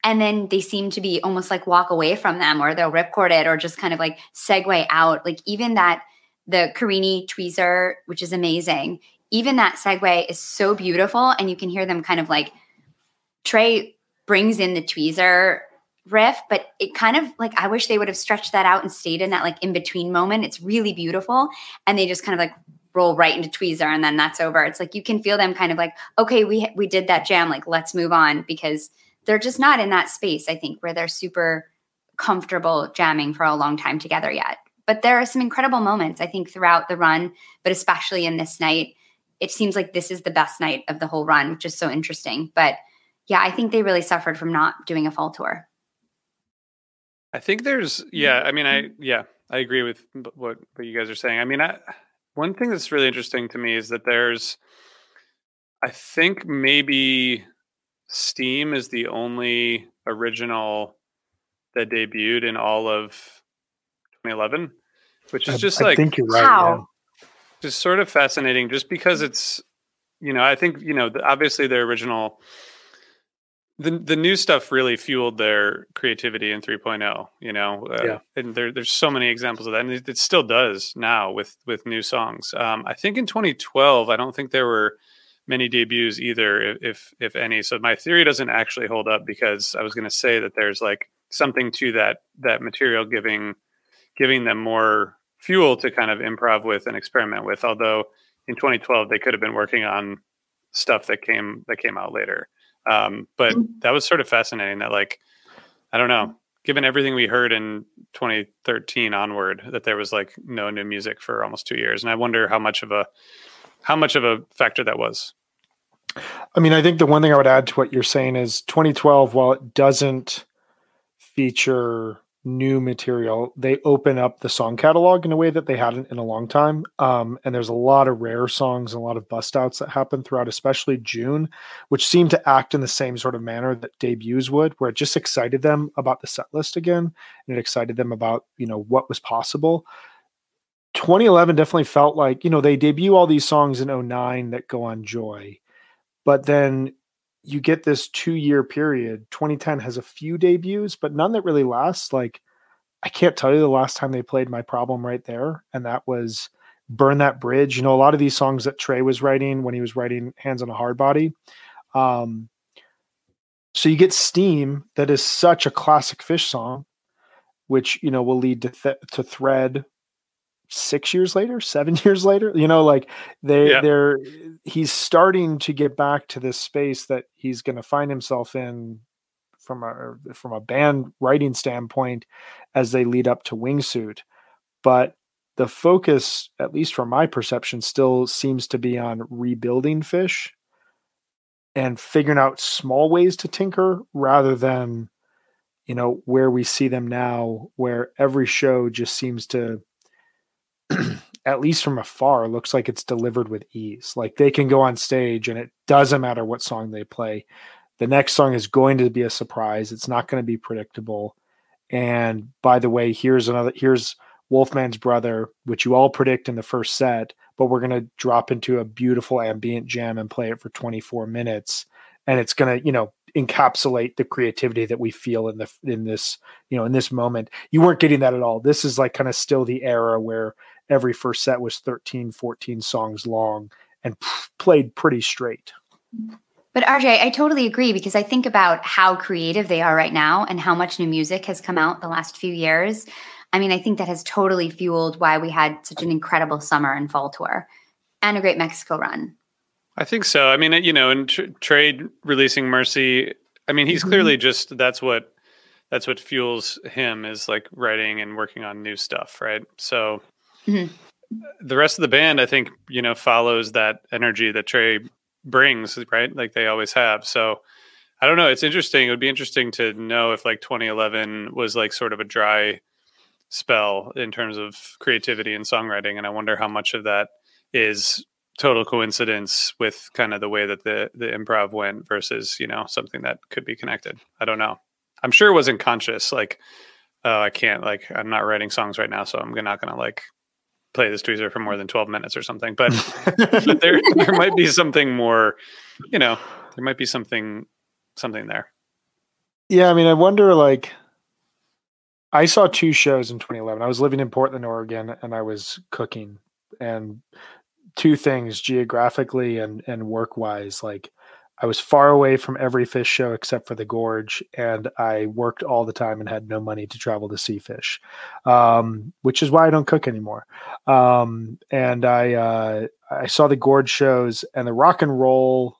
And then they seem to be almost like walk away from them or they'll ripcord it or just kind of like segue out. Like even that, the Carini tweezer, which is amazing, even that segue is so beautiful. And you can hear them kind of like Trey brings in the tweezer riff, but it kind of like I wish they would have stretched that out and stayed in that like in between moment. It's really beautiful. And they just kind of like roll right into tweezer and then that's over. It's like you can feel them kind of like, okay, we we did that jam, like let's move on because they're just not in that space, I think, where they're super comfortable jamming for a long time together yet. But there are some incredible moments, I think, throughout the run, but especially in this night. It seems like this is the best night of the whole run, which is so interesting. But yeah, I think they really suffered from not doing a fall tour. I think there's mm-hmm. yeah, I mean I mm-hmm. yeah, I agree with what what you guys are saying. I mean, I one thing that's really interesting to me is that there's I think maybe Steam is the only original that debuted in all of 2011, which is I- just I like think you're right. How? yeah. just sort of fascinating just because it's you know i think you know the, obviously their original the the new stuff really fueled their creativity in 3.0 you know uh, Yeah. and there, there's so many examples of that and it, it still does now with with new songs um, i think in 2012 i don't think there were many debuts either if if, any so my theory doesn't actually hold up because i was going to say that there's like something to that that material giving giving them more fuel to kind of improv with and experiment with. Although in 2012 they could have been working on stuff that came that came out later. Um, but that was sort of fascinating. That like I don't know, given everything we heard in 2013 onward, that there was like no new music for almost two years, and I wonder how much of a how much of a factor that was. I mean, I think the one thing I would add to what you're saying is 2012, while it doesn't feature new material, they open up the song catalog in a way that they hadn't in a long time. Um, and there's a lot of rare songs and a lot of bust outs that happen throughout, especially June, which seem to act in the same sort of manner that debuts would, where it just excited them about the set list again and it excited them about, you know, what was possible. 2011 definitely felt like, you know, they debut all these songs in 09 that go on Joy but then you get this two year period 2010 has a few debuts but none that really lasts like i can't tell you the last time they played my problem right there and that was burn that bridge. You know a lot of these songs that trey was writing when he was writing hands on a hard body um, so you get steam that is such a classic Phish song which you know will lead to th- to thread six years later seven years later you know like they Yeah. they're he's starting to get back to this space that he's going to find himself in from a from a band writing standpoint as they lead up to wingsuit but the focus at least from my perception still seems to be on rebuilding Phish and figuring out small ways to tinker rather than you know where we see them now where every show just seems to at least from afar looks like it's delivered with ease. Like they can go on stage and it doesn't matter what song they play. The next song is going to be a surprise. It's not going to be predictable. And by the way here's another here's wolfman's brother which you all predict in the first set but we're going to drop into a beautiful ambient jam and play it for 24 minutes. And it's going to you know encapsulate the creativity that we feel in the in this you know in this moment. You weren't getting that at all. This is like kind of still the era where every first set was 13 14 songs long and p- played pretty straight But RJ, I totally agree because I think about how creative they are right now and how much new music has come out the last few years. I mean, I think that has totally fueled why we had such an incredible summer and fall tour and a great Mexico run. I think so. I mean, you know, in tr- Trey releasing Mercy, I mean, he's Mhm. clearly just that's what that's what fuels him is like writing and working on new stuff, right? So Mhm. the rest of the band, I think, you know, follows that energy that Trey brings, right? Like they always have. So I don't know. It's interesting. It would be interesting to know if like 2011 was like sort of a dry spell in terms of creativity and songwriting, and I wonder how much of that is total coincidence with kind of the way that the the improv went versus you know something that could be connected. I don't know. I'm sure it wasn't conscious. Like, oh, I can't. Like, I'm not writing songs right now, so I'm not gonna like play this tweezer for more than 12 minutes or something. But but there there might be something more. You know, there might be something something there. Yeah, I mean, I wonder like I saw two shows in 2011. I was living in Portland, Oregon, and I was cooking and two things geographically and and work wise like I was far away from every Phish show except for the Gorge, and I worked all the time and had no money to travel to see Phish, um, which is why I don't cook anymore. Um, and I uh, I saw the Gorge shows and the rock and roll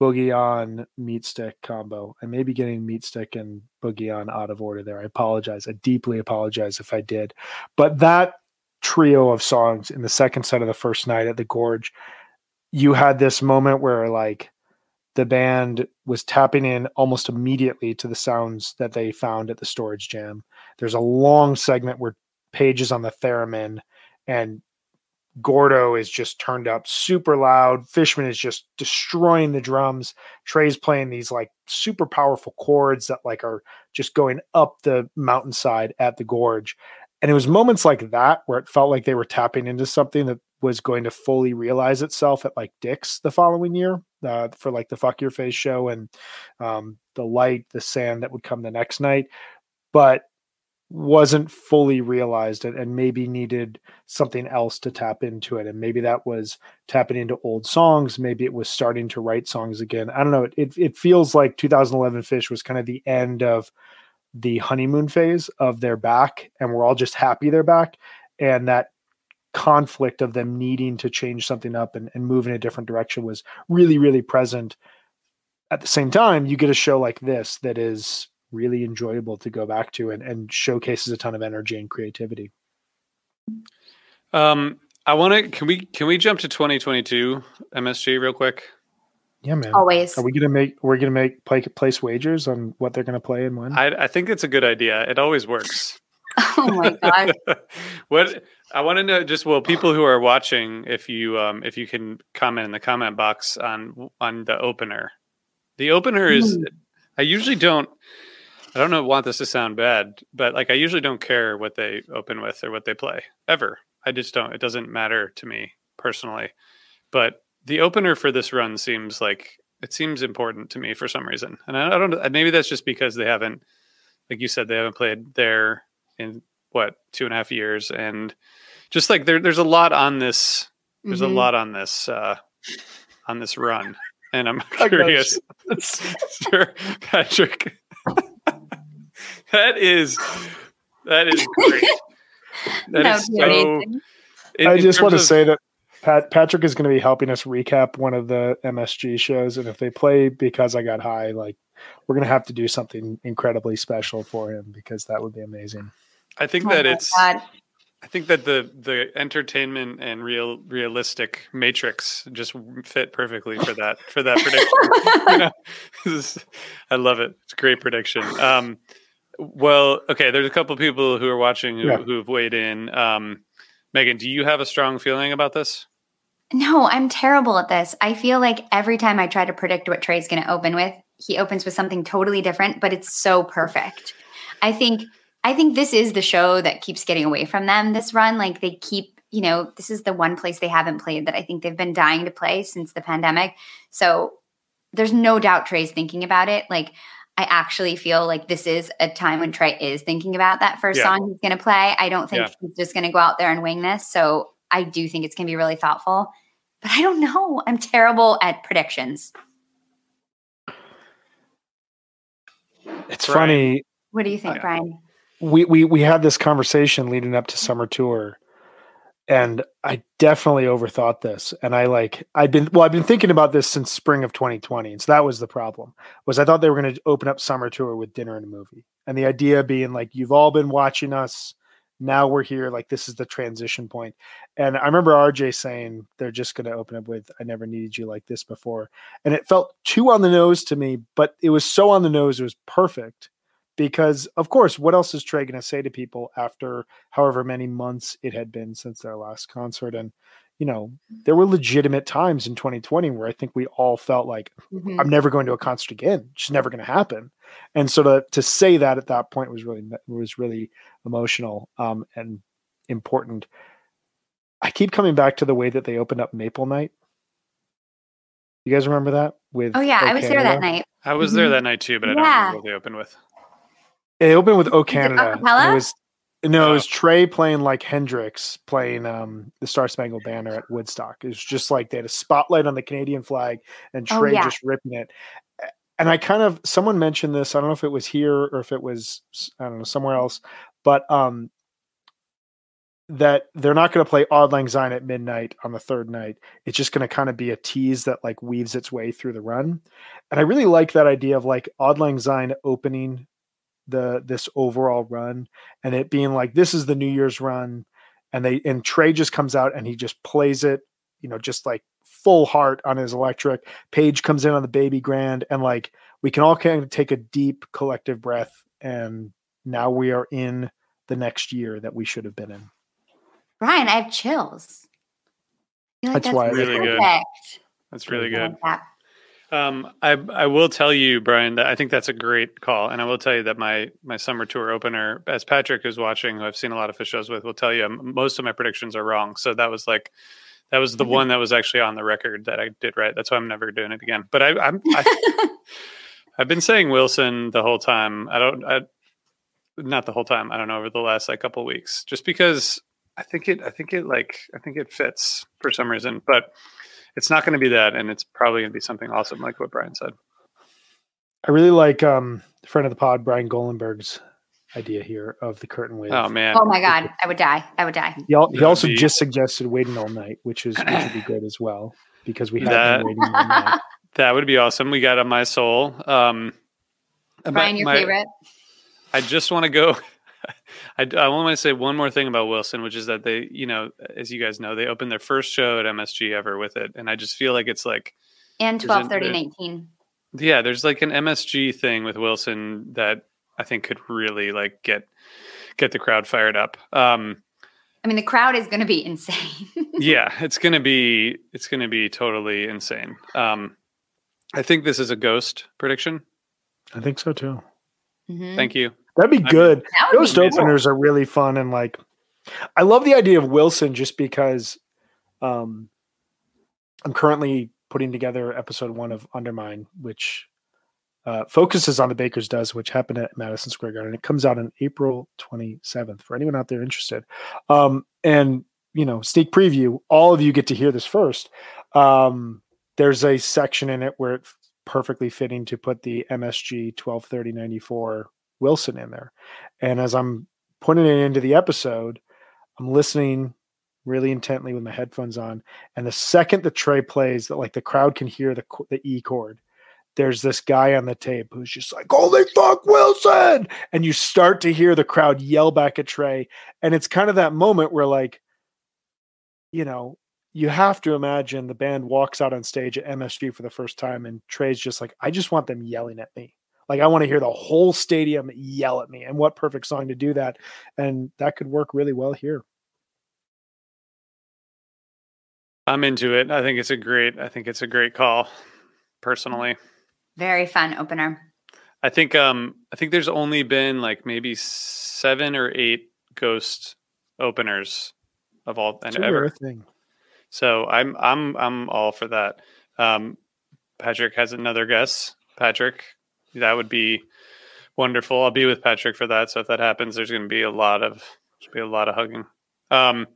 boogie on meat stick combo. I may be getting meat stick and boogie on out of order there. I apologize. I deeply apologize if I did. But that trio of songs in the second set of the first night at the Gorge, you had this moment where like the band was tapping in almost immediately to the sounds that they found at the storage jam. There's a long segment where Page is on the theremin and Gordo is just turned up super loud. Fishman is just destroying the drums. Trey's playing these like super powerful chords that like are just going up the mountainside at the gorge. And it was moments like that where it felt like they were tapping into something that was going to fully realize itself at like Dick's the following year uh, for like the Fuck Your Face show and um, the light, the sand that would come the next night. But wasn't fully realized and, and, maybe needed something else to tap into it. And maybe that was tapping into old songs. Maybe it was starting to write songs again. I don't know. It, it feels like 2011 Phish was kind of the end of the honeymoon phase of their back, and we're all just happy they're back. And that conflict of them needing to change something up and, and move in a different direction was really, really present. At the same time, you get a show like this that is really enjoyable to go back to and, and showcases a ton of energy and creativity. Um, I want to. Can we can we jump to 2022 MSG real quick? Yeah, man. Always. Are we gonna make? We're gonna make play, place wagers on what they're gonna play and when. I, I think it's a good idea. It always works. oh my god. what I want to know, just well, people who are watching, if you um, if you can comment in the comment box on on the opener. The opener is. Mm. I usually don't. I don't know, want this to sound bad, but like I usually don't care what they open with or what they play ever. I just don't. It doesn't matter to me personally. But the opener for this run seems like it seems important to me for some reason, and I, I don't. Maybe that's just because they haven't, like you said, they haven't played there in what two and a half years, and just like there, there's a lot on this. There's mm-hmm. a lot on this uh, on this run, and I'm curious, sure, Patrick that is that is great. That, that is so. In, I just want to of, say that Pat Patrick is going to be helping us recap one of the MSG shows, and if they play because I got high, like we're going to have to do something incredibly special for him because that would be amazing. I think oh that it's. God. I think that the the entertainment and real realistic matrix just fit perfectly for that for that prediction. you know, I love it. It's a great prediction. Um, well, okay. There's a couple people who are watching who, yeah. who've weighed in. Um, Megan, do you have a strong feeling about this? No, I'm terrible at this. I feel like every time I try to predict what Trey's going to open with, he opens with something totally different, but it's so perfect. I think I think this is the show that keeps getting away from them this run. Like they keep, you know, this is the one place they haven't played that I think they've been dying to play since the pandemic. So there's no doubt Trey's thinking about it. Like I actually feel like this is a time when Trey is thinking about that first yeah. song he's going to play. I don't think yeah. he's just going to go out there and wing this. So I do think it's going to be really thoughtful. But I don't know. I'm terrible at predictions. It's funny. What do you think, Brian? We we we had this conversation leading up to summer tour and I definitely overthought this. And I like I've been well, I've been thinking about this since spring of 2020, and so that was the problem. Was I thought they were going to open up summer tour with dinner and a movie, and the idea being like you've all been watching us, now we're here, like this is the transition point. And I remember RJ saying they're just going to open up with "I never needed you like this before," and it felt too on the nose to me, but it was so on the nose, it was perfect because of course what else is trey going to say to people after however many months it had been since their last concert and you know there were legitimate times in 2020 where i think we all felt like mm-hmm. i'm never going to a concert again it's just never going to happen and so to, to say that at that point was really was really emotional um, and important i keep coming back to the way that they opened up maple night you guys remember that with oh yeah i was there that night i was there mm-hmm. that night too but i don't remember what they opened with it opened with "O Canada." It, it was No, it Oh. was Trey playing like Hendrix playing um, the Star Spangled Banner at Woodstock. It was just like they had a spotlight on the Canadian flag and Oh, Trey yeah. just ripping it. And I kind of someone mentioned this. I don't know if it was here or if it was I don't know somewhere else, but um, that they're not going to play Auld Lang Syne at midnight on the third night. It's just going to kind of be a tease that like weaves its way through the run. And I really like that idea of like Auld Lang Syne opening the this overall run and it being like this is the New Year's run, and they and Trey just comes out and he just plays it, you know, just like full heart on his electric. Page comes in on the baby grand, and like we can all kind of take a deep collective breath, and now we are in the next year that we should have been in. Brian, I have chills. I like That's why I Really good. That's really good. Um, I I will tell you, Brian, that I think that's a great call, and I will tell you that my my summer tour opener, as Patrick is watching, who I've seen a lot of his shows with, will tell you um, most of my predictions are wrong. So that was like that was the one that was actually on the record that I did right. That's why I'm never doing it again. But I, I'm I, I've been saying Wilson the whole time. I don't. I, not the whole time. I don't know over the last like couple weeks, just because I think it. I think it like. I think it fits for some reason, but it's not going to be that, and it's probably going to be something awesome, like what Brian said. I really like um friend of the pod Brian Golenberg's idea here of the curtain wave. Oh man, Oh my god, I would die. I would die. He, al- he also be- just suggested waiting all night, which is which would be good as well because we have That- been waiting all night. that would be awesome. We got on my soul. Um, but Brian, your favorite? I just want to go. I, I want to say one more thing about Wilson, which is that they, you know, as you guys know, they opened their first show at MSG ever with it, and I just feel like it's like, And Is 12, 13, the- 18. yeah, there's like an MSG thing with Wilson that I think could really like get get the crowd fired up. Um, I mean, the crowd is going to be insane. yeah, it's gonna be it's gonna be totally insane. Um, I think this is a ghost prediction. I think so too. Mhm. Thank you. That'd be I- good. That would Ghost be cool. openers are really fun and like I love the idea of Wilson just because um I'm currently putting together episode one of Undermine, which uh, focuses on the Baker's Dozen, which happened at Madison Square Garden. It comes out on April 27th for anyone out there interested. Um, and you know, sneak preview, all of you get to hear this first. Um, there's a section in it where it's perfectly fitting to put the MSG 123094 Wilson in there. And as I'm putting it into the episode, I'm listening really intently with my headphones on. And the second the Trey plays, that like the crowd can hear the the E chord. There's this guy on the tape who's just like, "Holy fuck, Wilson!" And you start to hear the crowd yell back at Trey, and it's kind of that moment where, like, you know, you have to imagine the band walks out on stage at MSG for the first time, and Trey's just like, "I just want them yelling at me." Like I want to hear the whole stadium yell at me. And what perfect song to do that. And that could work really well here. I'm into it. I think it's a great. I think it's a great call. Personally, Very fun opener. I think. Um, I think there's only been like maybe seven or eight ghost openers of all and It's a ever. thing. So I'm I'm I'm all for that. Um, Patrick has another guess. Patrick, that would be wonderful. I'll be with Patrick for that. So if that happens, there's going to be a lot of be a lot of hugging. Um,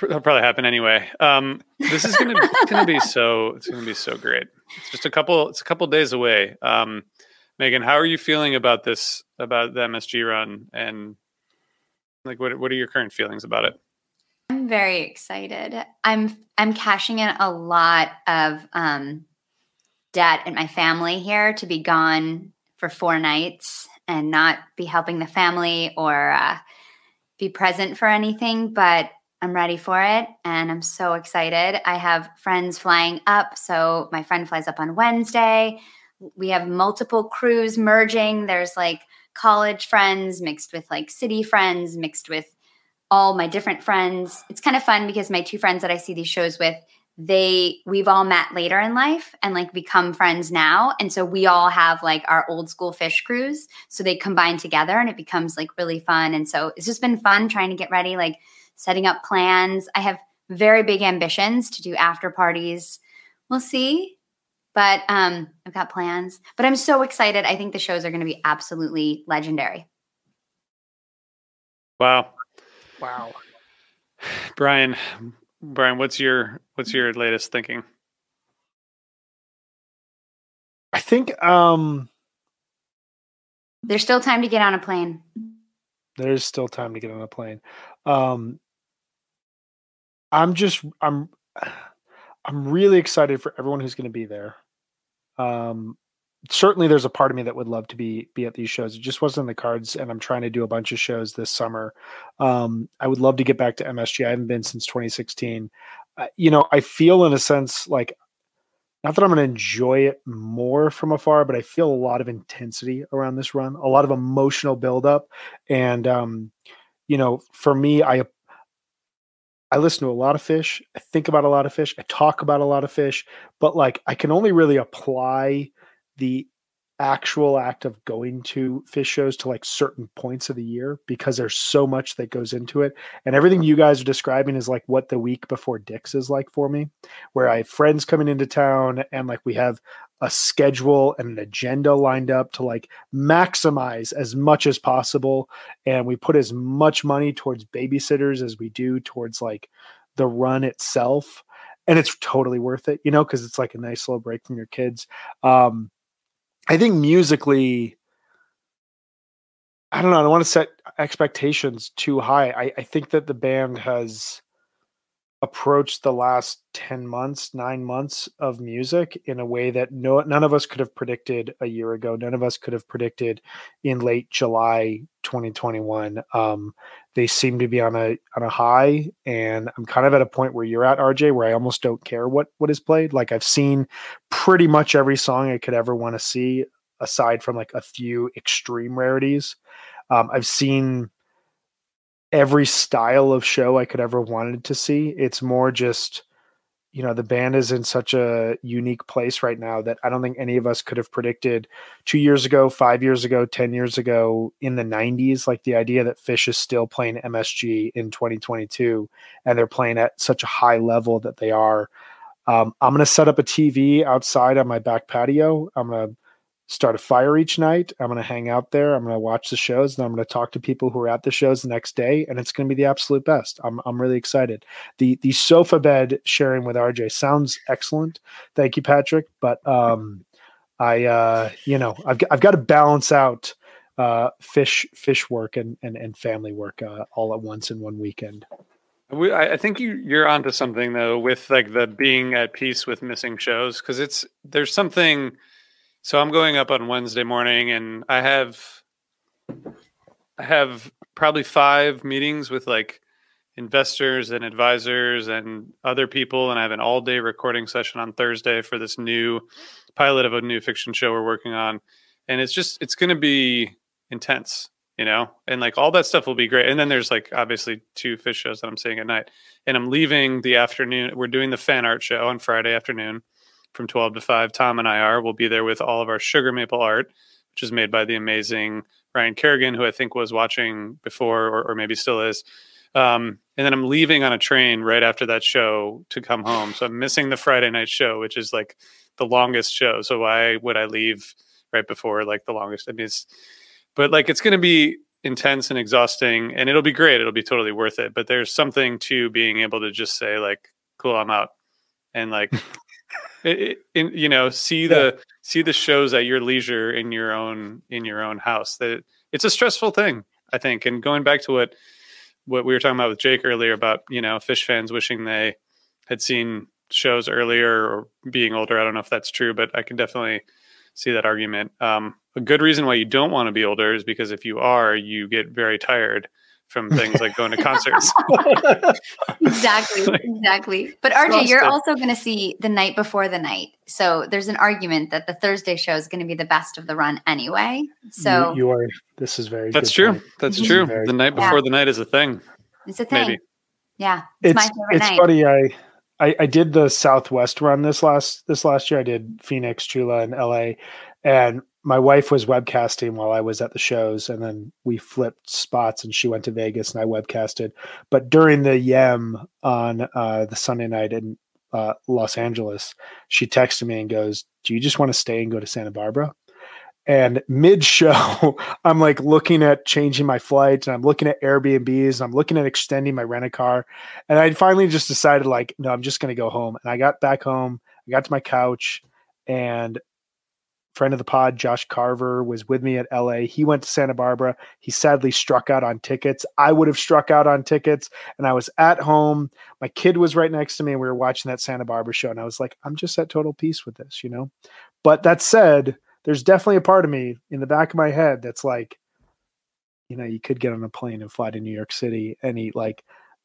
that'll probably happen anyway. Um, this is going to be so it's going to be so great. It's just a couple it's a couple days away. Um, Megan, how are you feeling about this about the MSG run and like what what are your current feelings about it? I'm very excited. I'm I'm cashing in a lot of um, debt in my family here to be gone for four nights and not be helping the family or uh, be present for anything. But I'm ready for it, and I'm so excited. I have friends flying up, so my friend flies up on Wednesday. We have multiple crews merging. There's like college friends mixed with like city friends mixed with all my different friends. It's kind of fun because my two friends that I see these shows with, they we've all met later in life and like become friends now. And so we all have like our old school Phish crews. So they combine together and it becomes like really fun. And so it's just been fun trying to get ready, like setting up plans. I have very big ambitions to do after parties. We'll see. But um, I've got plans. But I'm so excited. I think the shows are going to be absolutely legendary. Wow. Wow. Brian, Brian, what's your what's your latest thinking? I think um There's still time to get on a plane. there's still time to get on a plane. Um I'm just I'm I'm really excited for everyone who's going to be there. Um certainly there's a part of me that would love to be be at these shows. It just wasn't in the cards and I'm trying to do a bunch of shows this summer. Um I would love to get back to MSG. I haven't been since 2016. Uh, you know, I feel in a sense like not that I'm going to enjoy it more from afar, but I feel a lot of intensity around this run, a lot of emotional buildup, and um, you know, for me, I I listen to a lot of Phish. I think about a lot of Phish. I talk about a lot of Phish, but like I can only really apply the actual act of going to Phish shows to like certain points of the year because there's so much that goes into it. And everything you guys are describing is like what the week before Dick's is like for me, where I have friends coming into town and like we have a schedule and an agenda lined up to like maximize as much as possible. And we put as much money towards babysitters as we do towards like the run itself. And it's totally worth it, you know, because it's like a nice little break from your kids. Um, I think musically, I don't know. I don't want to set expectations too high. I, I think that the band has approached the last 10 months, nine months of music in a way that no none of us could have predicted a year ago. None of us could have predicted in late July 2021. Um, they seem to be on a on a high, and I'm kind of at a point where you're at, RJ, where I almost don't care what what is played. Like I've seen pretty much every song I could ever want to see, aside from like a few extreme rarities. Um, I've seen every style of show I could ever wanted to see. It's more just, you know, the band is in such a unique place right now that I don't think any of us could have predicted two years ago, five years ago, 10 years ago in the 90s. Like the idea that Phish is still playing MSG in 2022 and they're playing at such a high level that they are. Um, I'm going to set up a TV outside on my back patio. I'm going to start a fire each night. I'm going to hang out there. I'm going to watch the shows and I'm going to talk to people who are at the shows the next day and it's going to be the absolute best. I'm I'm really excited. The the sofa bed sharing with RJ sounds excellent. Thank you Patrick, but um I uh you know, I've I've got to balance out uh Phish Phish work and and, and family work uh, all at once in one weekend. I think you you're onto something though with like the being at peace with missing shows because it's there's something. So I'm going up on Wednesday morning, and I have I have probably five meetings with like investors and advisors and other people, and I have an all day recording session on Thursday for this new pilot of a new fiction show we're working on, and it's just it's going to be intense you know, and like all that stuff will be great. And then there's like obviously two Phish shows that I'm seeing at night. And I'm leaving the afternoon. We're doing the fan art show on Friday afternoon from 12 to 5. Tom and I are. We'll be there with all of our sugar maple art, which is made by the amazing Ryan Kerrigan, who I think was watching before or, or maybe still is. Um, and then I'm leaving on a train right after that show to come home. So I'm missing the Friday night show, which is like the longest show. So why would I leave right before like the longest? I mean, it's, but like it's going to be intense and exhausting and it'll be great it'll be totally worth it but there's something to being able to just say like cool i'm out and like it, it, in, you know see the see the shows at your leisure in your own in your own house. That it's a stressful thing i think. And going back to what what we were talking about with jake earlier about you know Phish fans wishing they had seen shows earlier or being older. I don't know if that's true but i can definitely see that argument. Um, a good reason why you don't want to be older is because if you are, you get very tired from things like going to concerts. exactly, exactly. But RJ, Exhausted. you're also going to see the night before the night. So there's an argument that the Thursday show is going to be the best of the run anyway. So you, you are. This is very. That's good true. point. That's true. The night Yeah. before the night is a thing. it's a thing. Maybe. Yeah, it's, my It's favorite it's night. funny. I, I I did the Southwest run this last this last year. I did Phoenix, Chula, and L.A. And my wife was webcasting while I was at the shows, and then we flipped spots, and she went to Vegas, and I webcasted. But during the Yem on uh, the Sunday night in uh, Los Angeles, she texted me and goes, "Do you just want to stay and go to Santa Barbara?" And mid show, I'm like looking at changing my flight and I'm looking at Airbnbs and I'm looking at extending my rent a car. And I finally just decided, like, no, I'm just going to go home. And I got back home, I got to my couch, and friend of the pod, Josh Carver, was with me at LA. He went to Santa Barbara. He sadly struck out on tickets. I would have struck out on tickets, and I was at home. My kid was right next to me, and we were watching that Santa Barbara show. And I was like, I'm just at total peace with this, you know? But that said, there's definitely a part of me in the back of my head that's like, you know, you could get on a plane and fly to New York City and eat like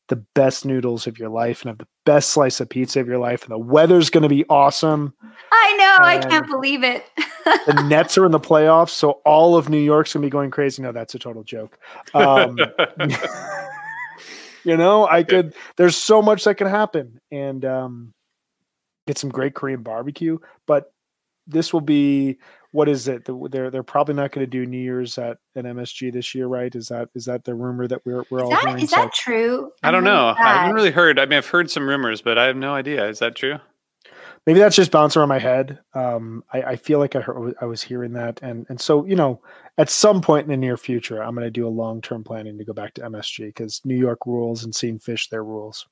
the best noodles of your life and have the best slice of pizza of your life, and the weather's going to be awesome. I know. And I can't believe it. the Nets are in the playoffs, so all of New York's going to be going crazy. No, that's a total joke. Um, you know, I could. There's so much that can happen, and um, get some great Korean barbecue. But this will be what is it? They're they're probably not going to do New Year's at an MSG this year, right? Is that is that the rumor that we're we're is all that, hearing? Is that true? I don't know. I haven't really heard. I mean, I've heard some rumors, but I have no idea. Is that true? Maybe that's just bouncing around my head. Um, I, I feel like I heard, I was hearing that, and and so you know, at some point in the near future, I'm going to do a long term planning to go back to MSG because New York rules and seeing Phish there rules.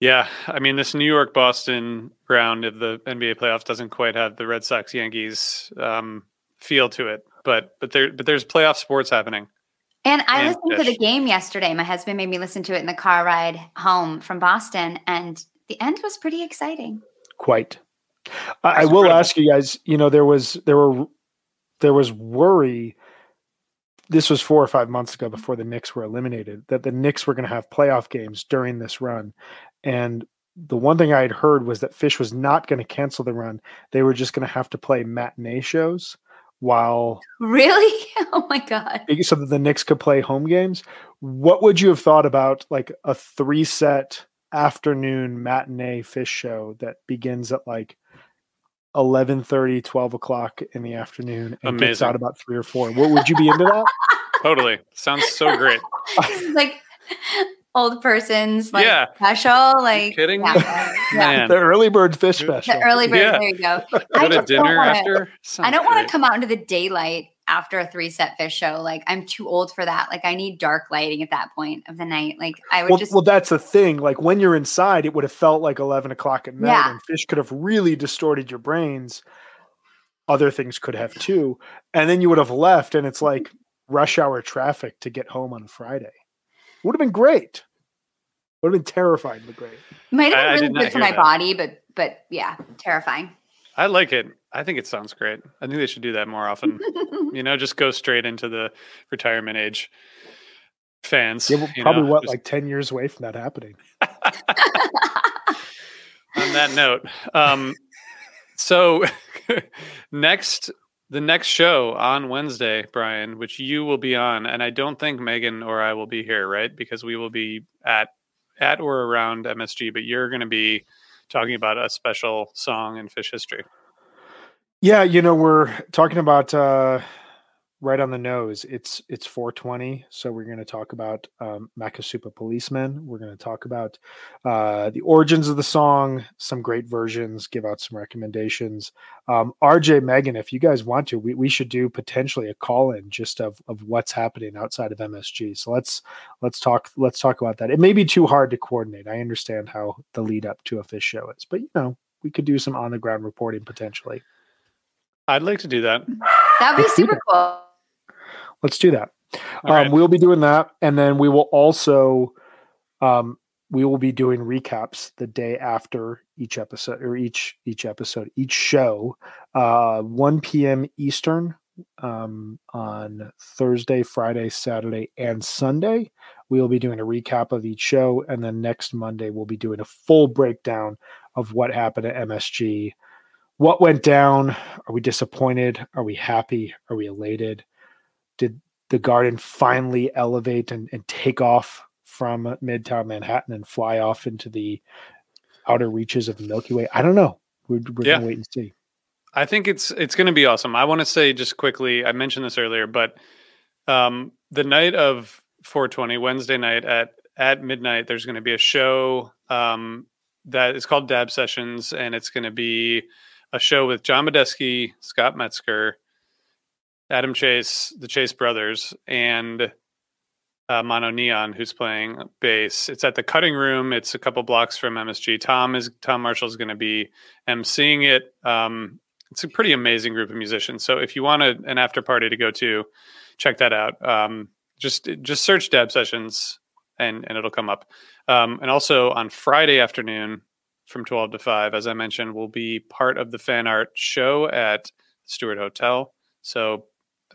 Yeah, I mean this New York Boston round of the NBA playoffs doesn't quite have the Red Sox Yankees um, feel to it, but but there but there's playoff sports happening. And I and listened Phish. to the game yesterday. My husband made me listen to it in the car ride home from Boston, and the end was pretty exciting. Quite. I, I will ask you guys. You know, there was there were there was worry this was four or five months ago before the Knicks were eliminated that the Knicks were going to have playoff games during this run. And the one thing I had heard was that Phish was not going to cancel the run. They were just going to have to play matinee shows while really oh my god so that the Knicks could play home games. What would you have thought about like a three set afternoon matinee Phish show that begins at like 11 30 12 o'clock in the afternoon and Amazing. gets out about three or four what would you be into that totally sounds so great like old person's like yeah. special. Like kidding yeah. yeah. The early bird Phish special. The early bird, yeah. there you go. I just dinner wanna, after. Sounds I don't want to come out into the daylight after a three set Phish show. Like I'm too old for that. Like I need dark lighting at that point of the night. Like I would well, just Well, that's the thing. Like when you're inside, it would have felt like eleven o'clock at night yeah. and Phish could have really distorted your brains. Other things could have too. And then you would have left and it's like rush hour traffic to get home on Friday. Would have been great. Would have been terrifying, but great. Might have been really good for my that. body, but but yeah, terrifying. I like it. I think it sounds great. I think they should do that more often. you know, just go straight into the retirement age fans. Yeah, we're probably know, what just... like ten years away from that happening. On that note, um, so next the next show on Wednesday, Brian, which you will be on, and I don't think Megan or I will be here, right? Because we will be at at or around MSG, but you're going to be talking about a special song in Phish history. Yeah, you know, we're talking about uh, right on the nose. It's it's 420, so we're going to talk about um, Makisupa Policeman. We're going to talk about uh, the origins of the song, some great versions, give out some recommendations. Um, RJ Megan, if you guys want to, we, we should do potentially a call in just of of what's happening outside of MSG. So let's let's talk let's talk about that. It may be too hard to coordinate. I understand how the lead up to a Phish show is, but you know we could do some on the ground reporting potentially. I'd like to do that. That'd be super cool. Let's do that. Um, right. We'll be doing that, and then we will also um, we will be doing recaps the day after each episode or each each episode each show, uh, 1 p.m. Eastern um, on Thursday, Friday, Saturday, and Sunday. We will be doing a recap of each show, and then next Monday we'll be doing a full breakdown of what happened at MSG. What went down? Are we disappointed? Are we happy? Are we elated? Did the garden finally elevate and, and take off from midtown Manhattan and fly off into the outer reaches of the Milky Way? I don't know. We're, we're yeah. gonna wait and see. I think it's it's going to be awesome. I want to say just quickly. I mentioned this earlier, but um, the night of 420, Wednesday night at at midnight, there's going to be a show um, that is called Dab Sessions, and it's going to be a show with John Medeski, Scott Metzger, Adam Chase, the Chase brothers, and uh, MonoNeon, who's playing bass. It's at the Cutting Room. It's a couple blocks from MSG. Tom is Tom Marshall is going to be emceeing it. Um, it's a pretty amazing group of musicians. So if you want a, an after party to go to, check that out. Um, just just search Dab Sessions and and it'll come up. Um, and also on Friday afternoon from 12 to 5, as I mentioned, will be part of the fan art show at Stewart Hotel. So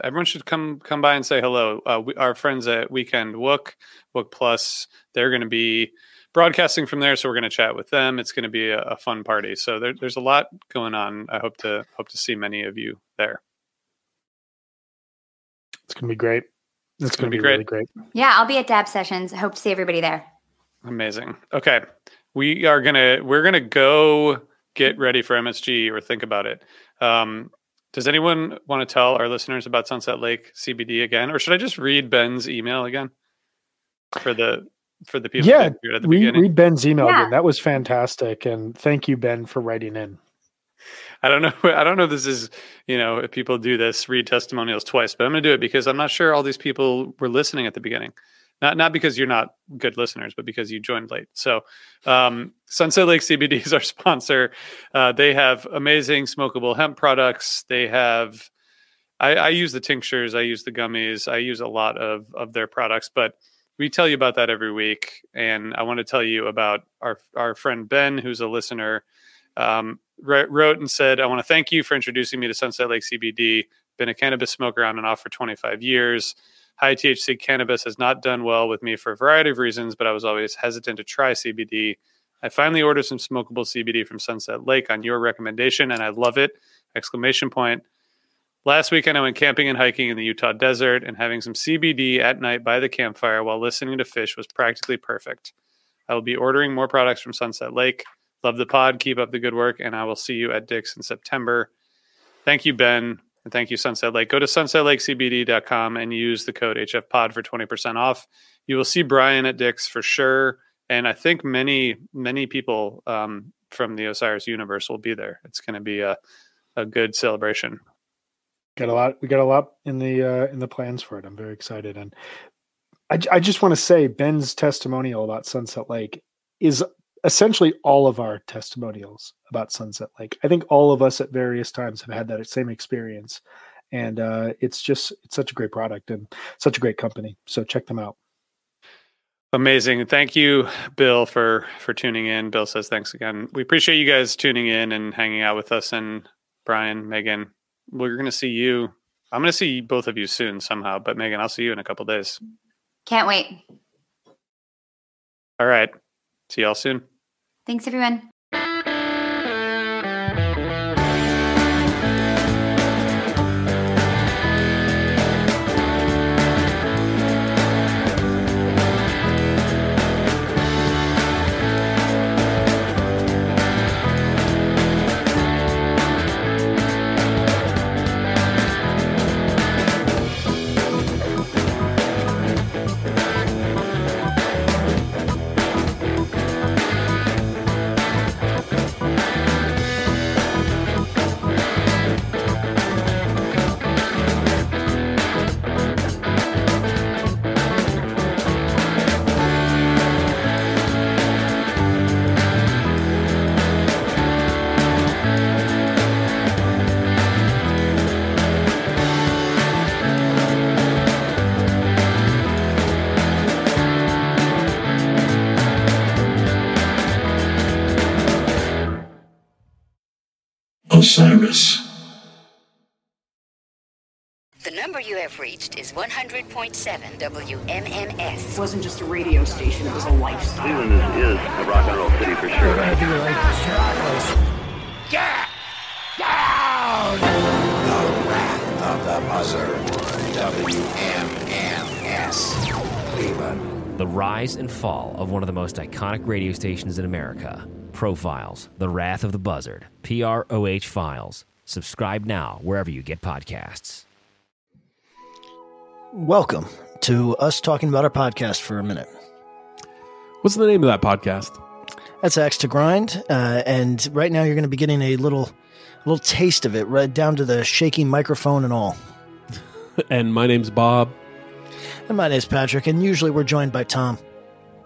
everyone should come come by and say hello. Uh, we, our friends at Weekend Wook, Wook Plus, they're going to be broadcasting from there, so we're going to chat with them. It's going to be a, a fun party. So there, there's a lot going on. I hope to hope to see many of you there. It's going to be great. It's, it's going to be, be great. really great. Yeah, I'll be at Dab Sessions. Hope to see everybody there. Amazing. Okay, we are gonna we're gonna go get ready for MSG or think about it. Um, does anyone want to tell our listeners about Sunset Lake CBD again, or should I just read Ben's email again for the for the people? Yeah, at the read, beginning? read Ben's email yeah. again. That was fantastic, and thank you, Ben, for writing in. I don't know. I don't know if this is, you know, if people do this, read testimonials twice, but I'm going to do it because I'm not sure all these people were listening at the beginning. Not not because you're not good listeners, but because you joined late. So, um, Sunset Lake CBD is our sponsor. Uh, they have amazing smokable hemp products. They have, I, I use the tinctures, I use the gummies, I use a lot of of their products, but we tell you about that every week. And I want to tell you about our our friend Ben, who's a listener. Um, wrote and said, "I want to thank you for introducing me to Sunset Lake CBD. Been a cannabis smoker on and off for 25 years." High THC cannabis has not done well with me for a variety of reasons, but I was always hesitant to try CBD. I finally ordered some smokable CBD from Sunset Lake on your recommendation, and I love it! Exclamation point. Last weekend, I went camping and hiking in the Utah desert, and having some CBD at night by the campfire while listening to Phish was practically perfect. I will be ordering more products from Sunset Lake. Love the pod. Keep up the good work, and I will see you at Dick's in September. Thank you, Ben. And thank you, Sunset Lake. Go to sunsetlakecbd.com and use the code HFPod for 20% off. You will see Brian at Dick's for sure. And I think many, many people um, from the Osiris universe will be there. It's going to be a, a good celebration. Got a lot. We got a lot in the uh, in the plans for it. I'm very excited, and I, I just want to say Ben's testimonial about Sunset Lake is essentially all of our testimonials about Sunset Lake. I think all of us at various times have had that same experience. And uh, it's just it's such a great product and such a great company. So check them out. Amazing. Thank you, Bill, for for tuning in. Bill says thanks again. We appreciate you guys tuning in and hanging out with us. And Brian, Megan, we're going to see you. I'm going to see both of you soon somehow. But Megan, I'll see you in a couple days. Can't wait. All right. See y'all soon. Thanks, everyone. Osiris. The number you have reached is 100.7 WMMS. It wasn't just a radio station, it was a lifestyle. Cleveland is, is a rock and roll city for sure. Get down! The Wrath of the Buzzard. WMMS. Cleveland. The rise and fall of one of the most iconic radio stations in America. Profiles, The Wrath of the Buzzard, PROH Files. Subscribe now wherever you get podcasts. Welcome to us talking about our podcast for a minute. What's the name of that podcast? That's Axe to Grind, uh, and right now you're going to be getting a little, little taste of it, right down to the shaky microphone and all. and my name's Bob. And my name's Patrick, and usually we're joined by Tom.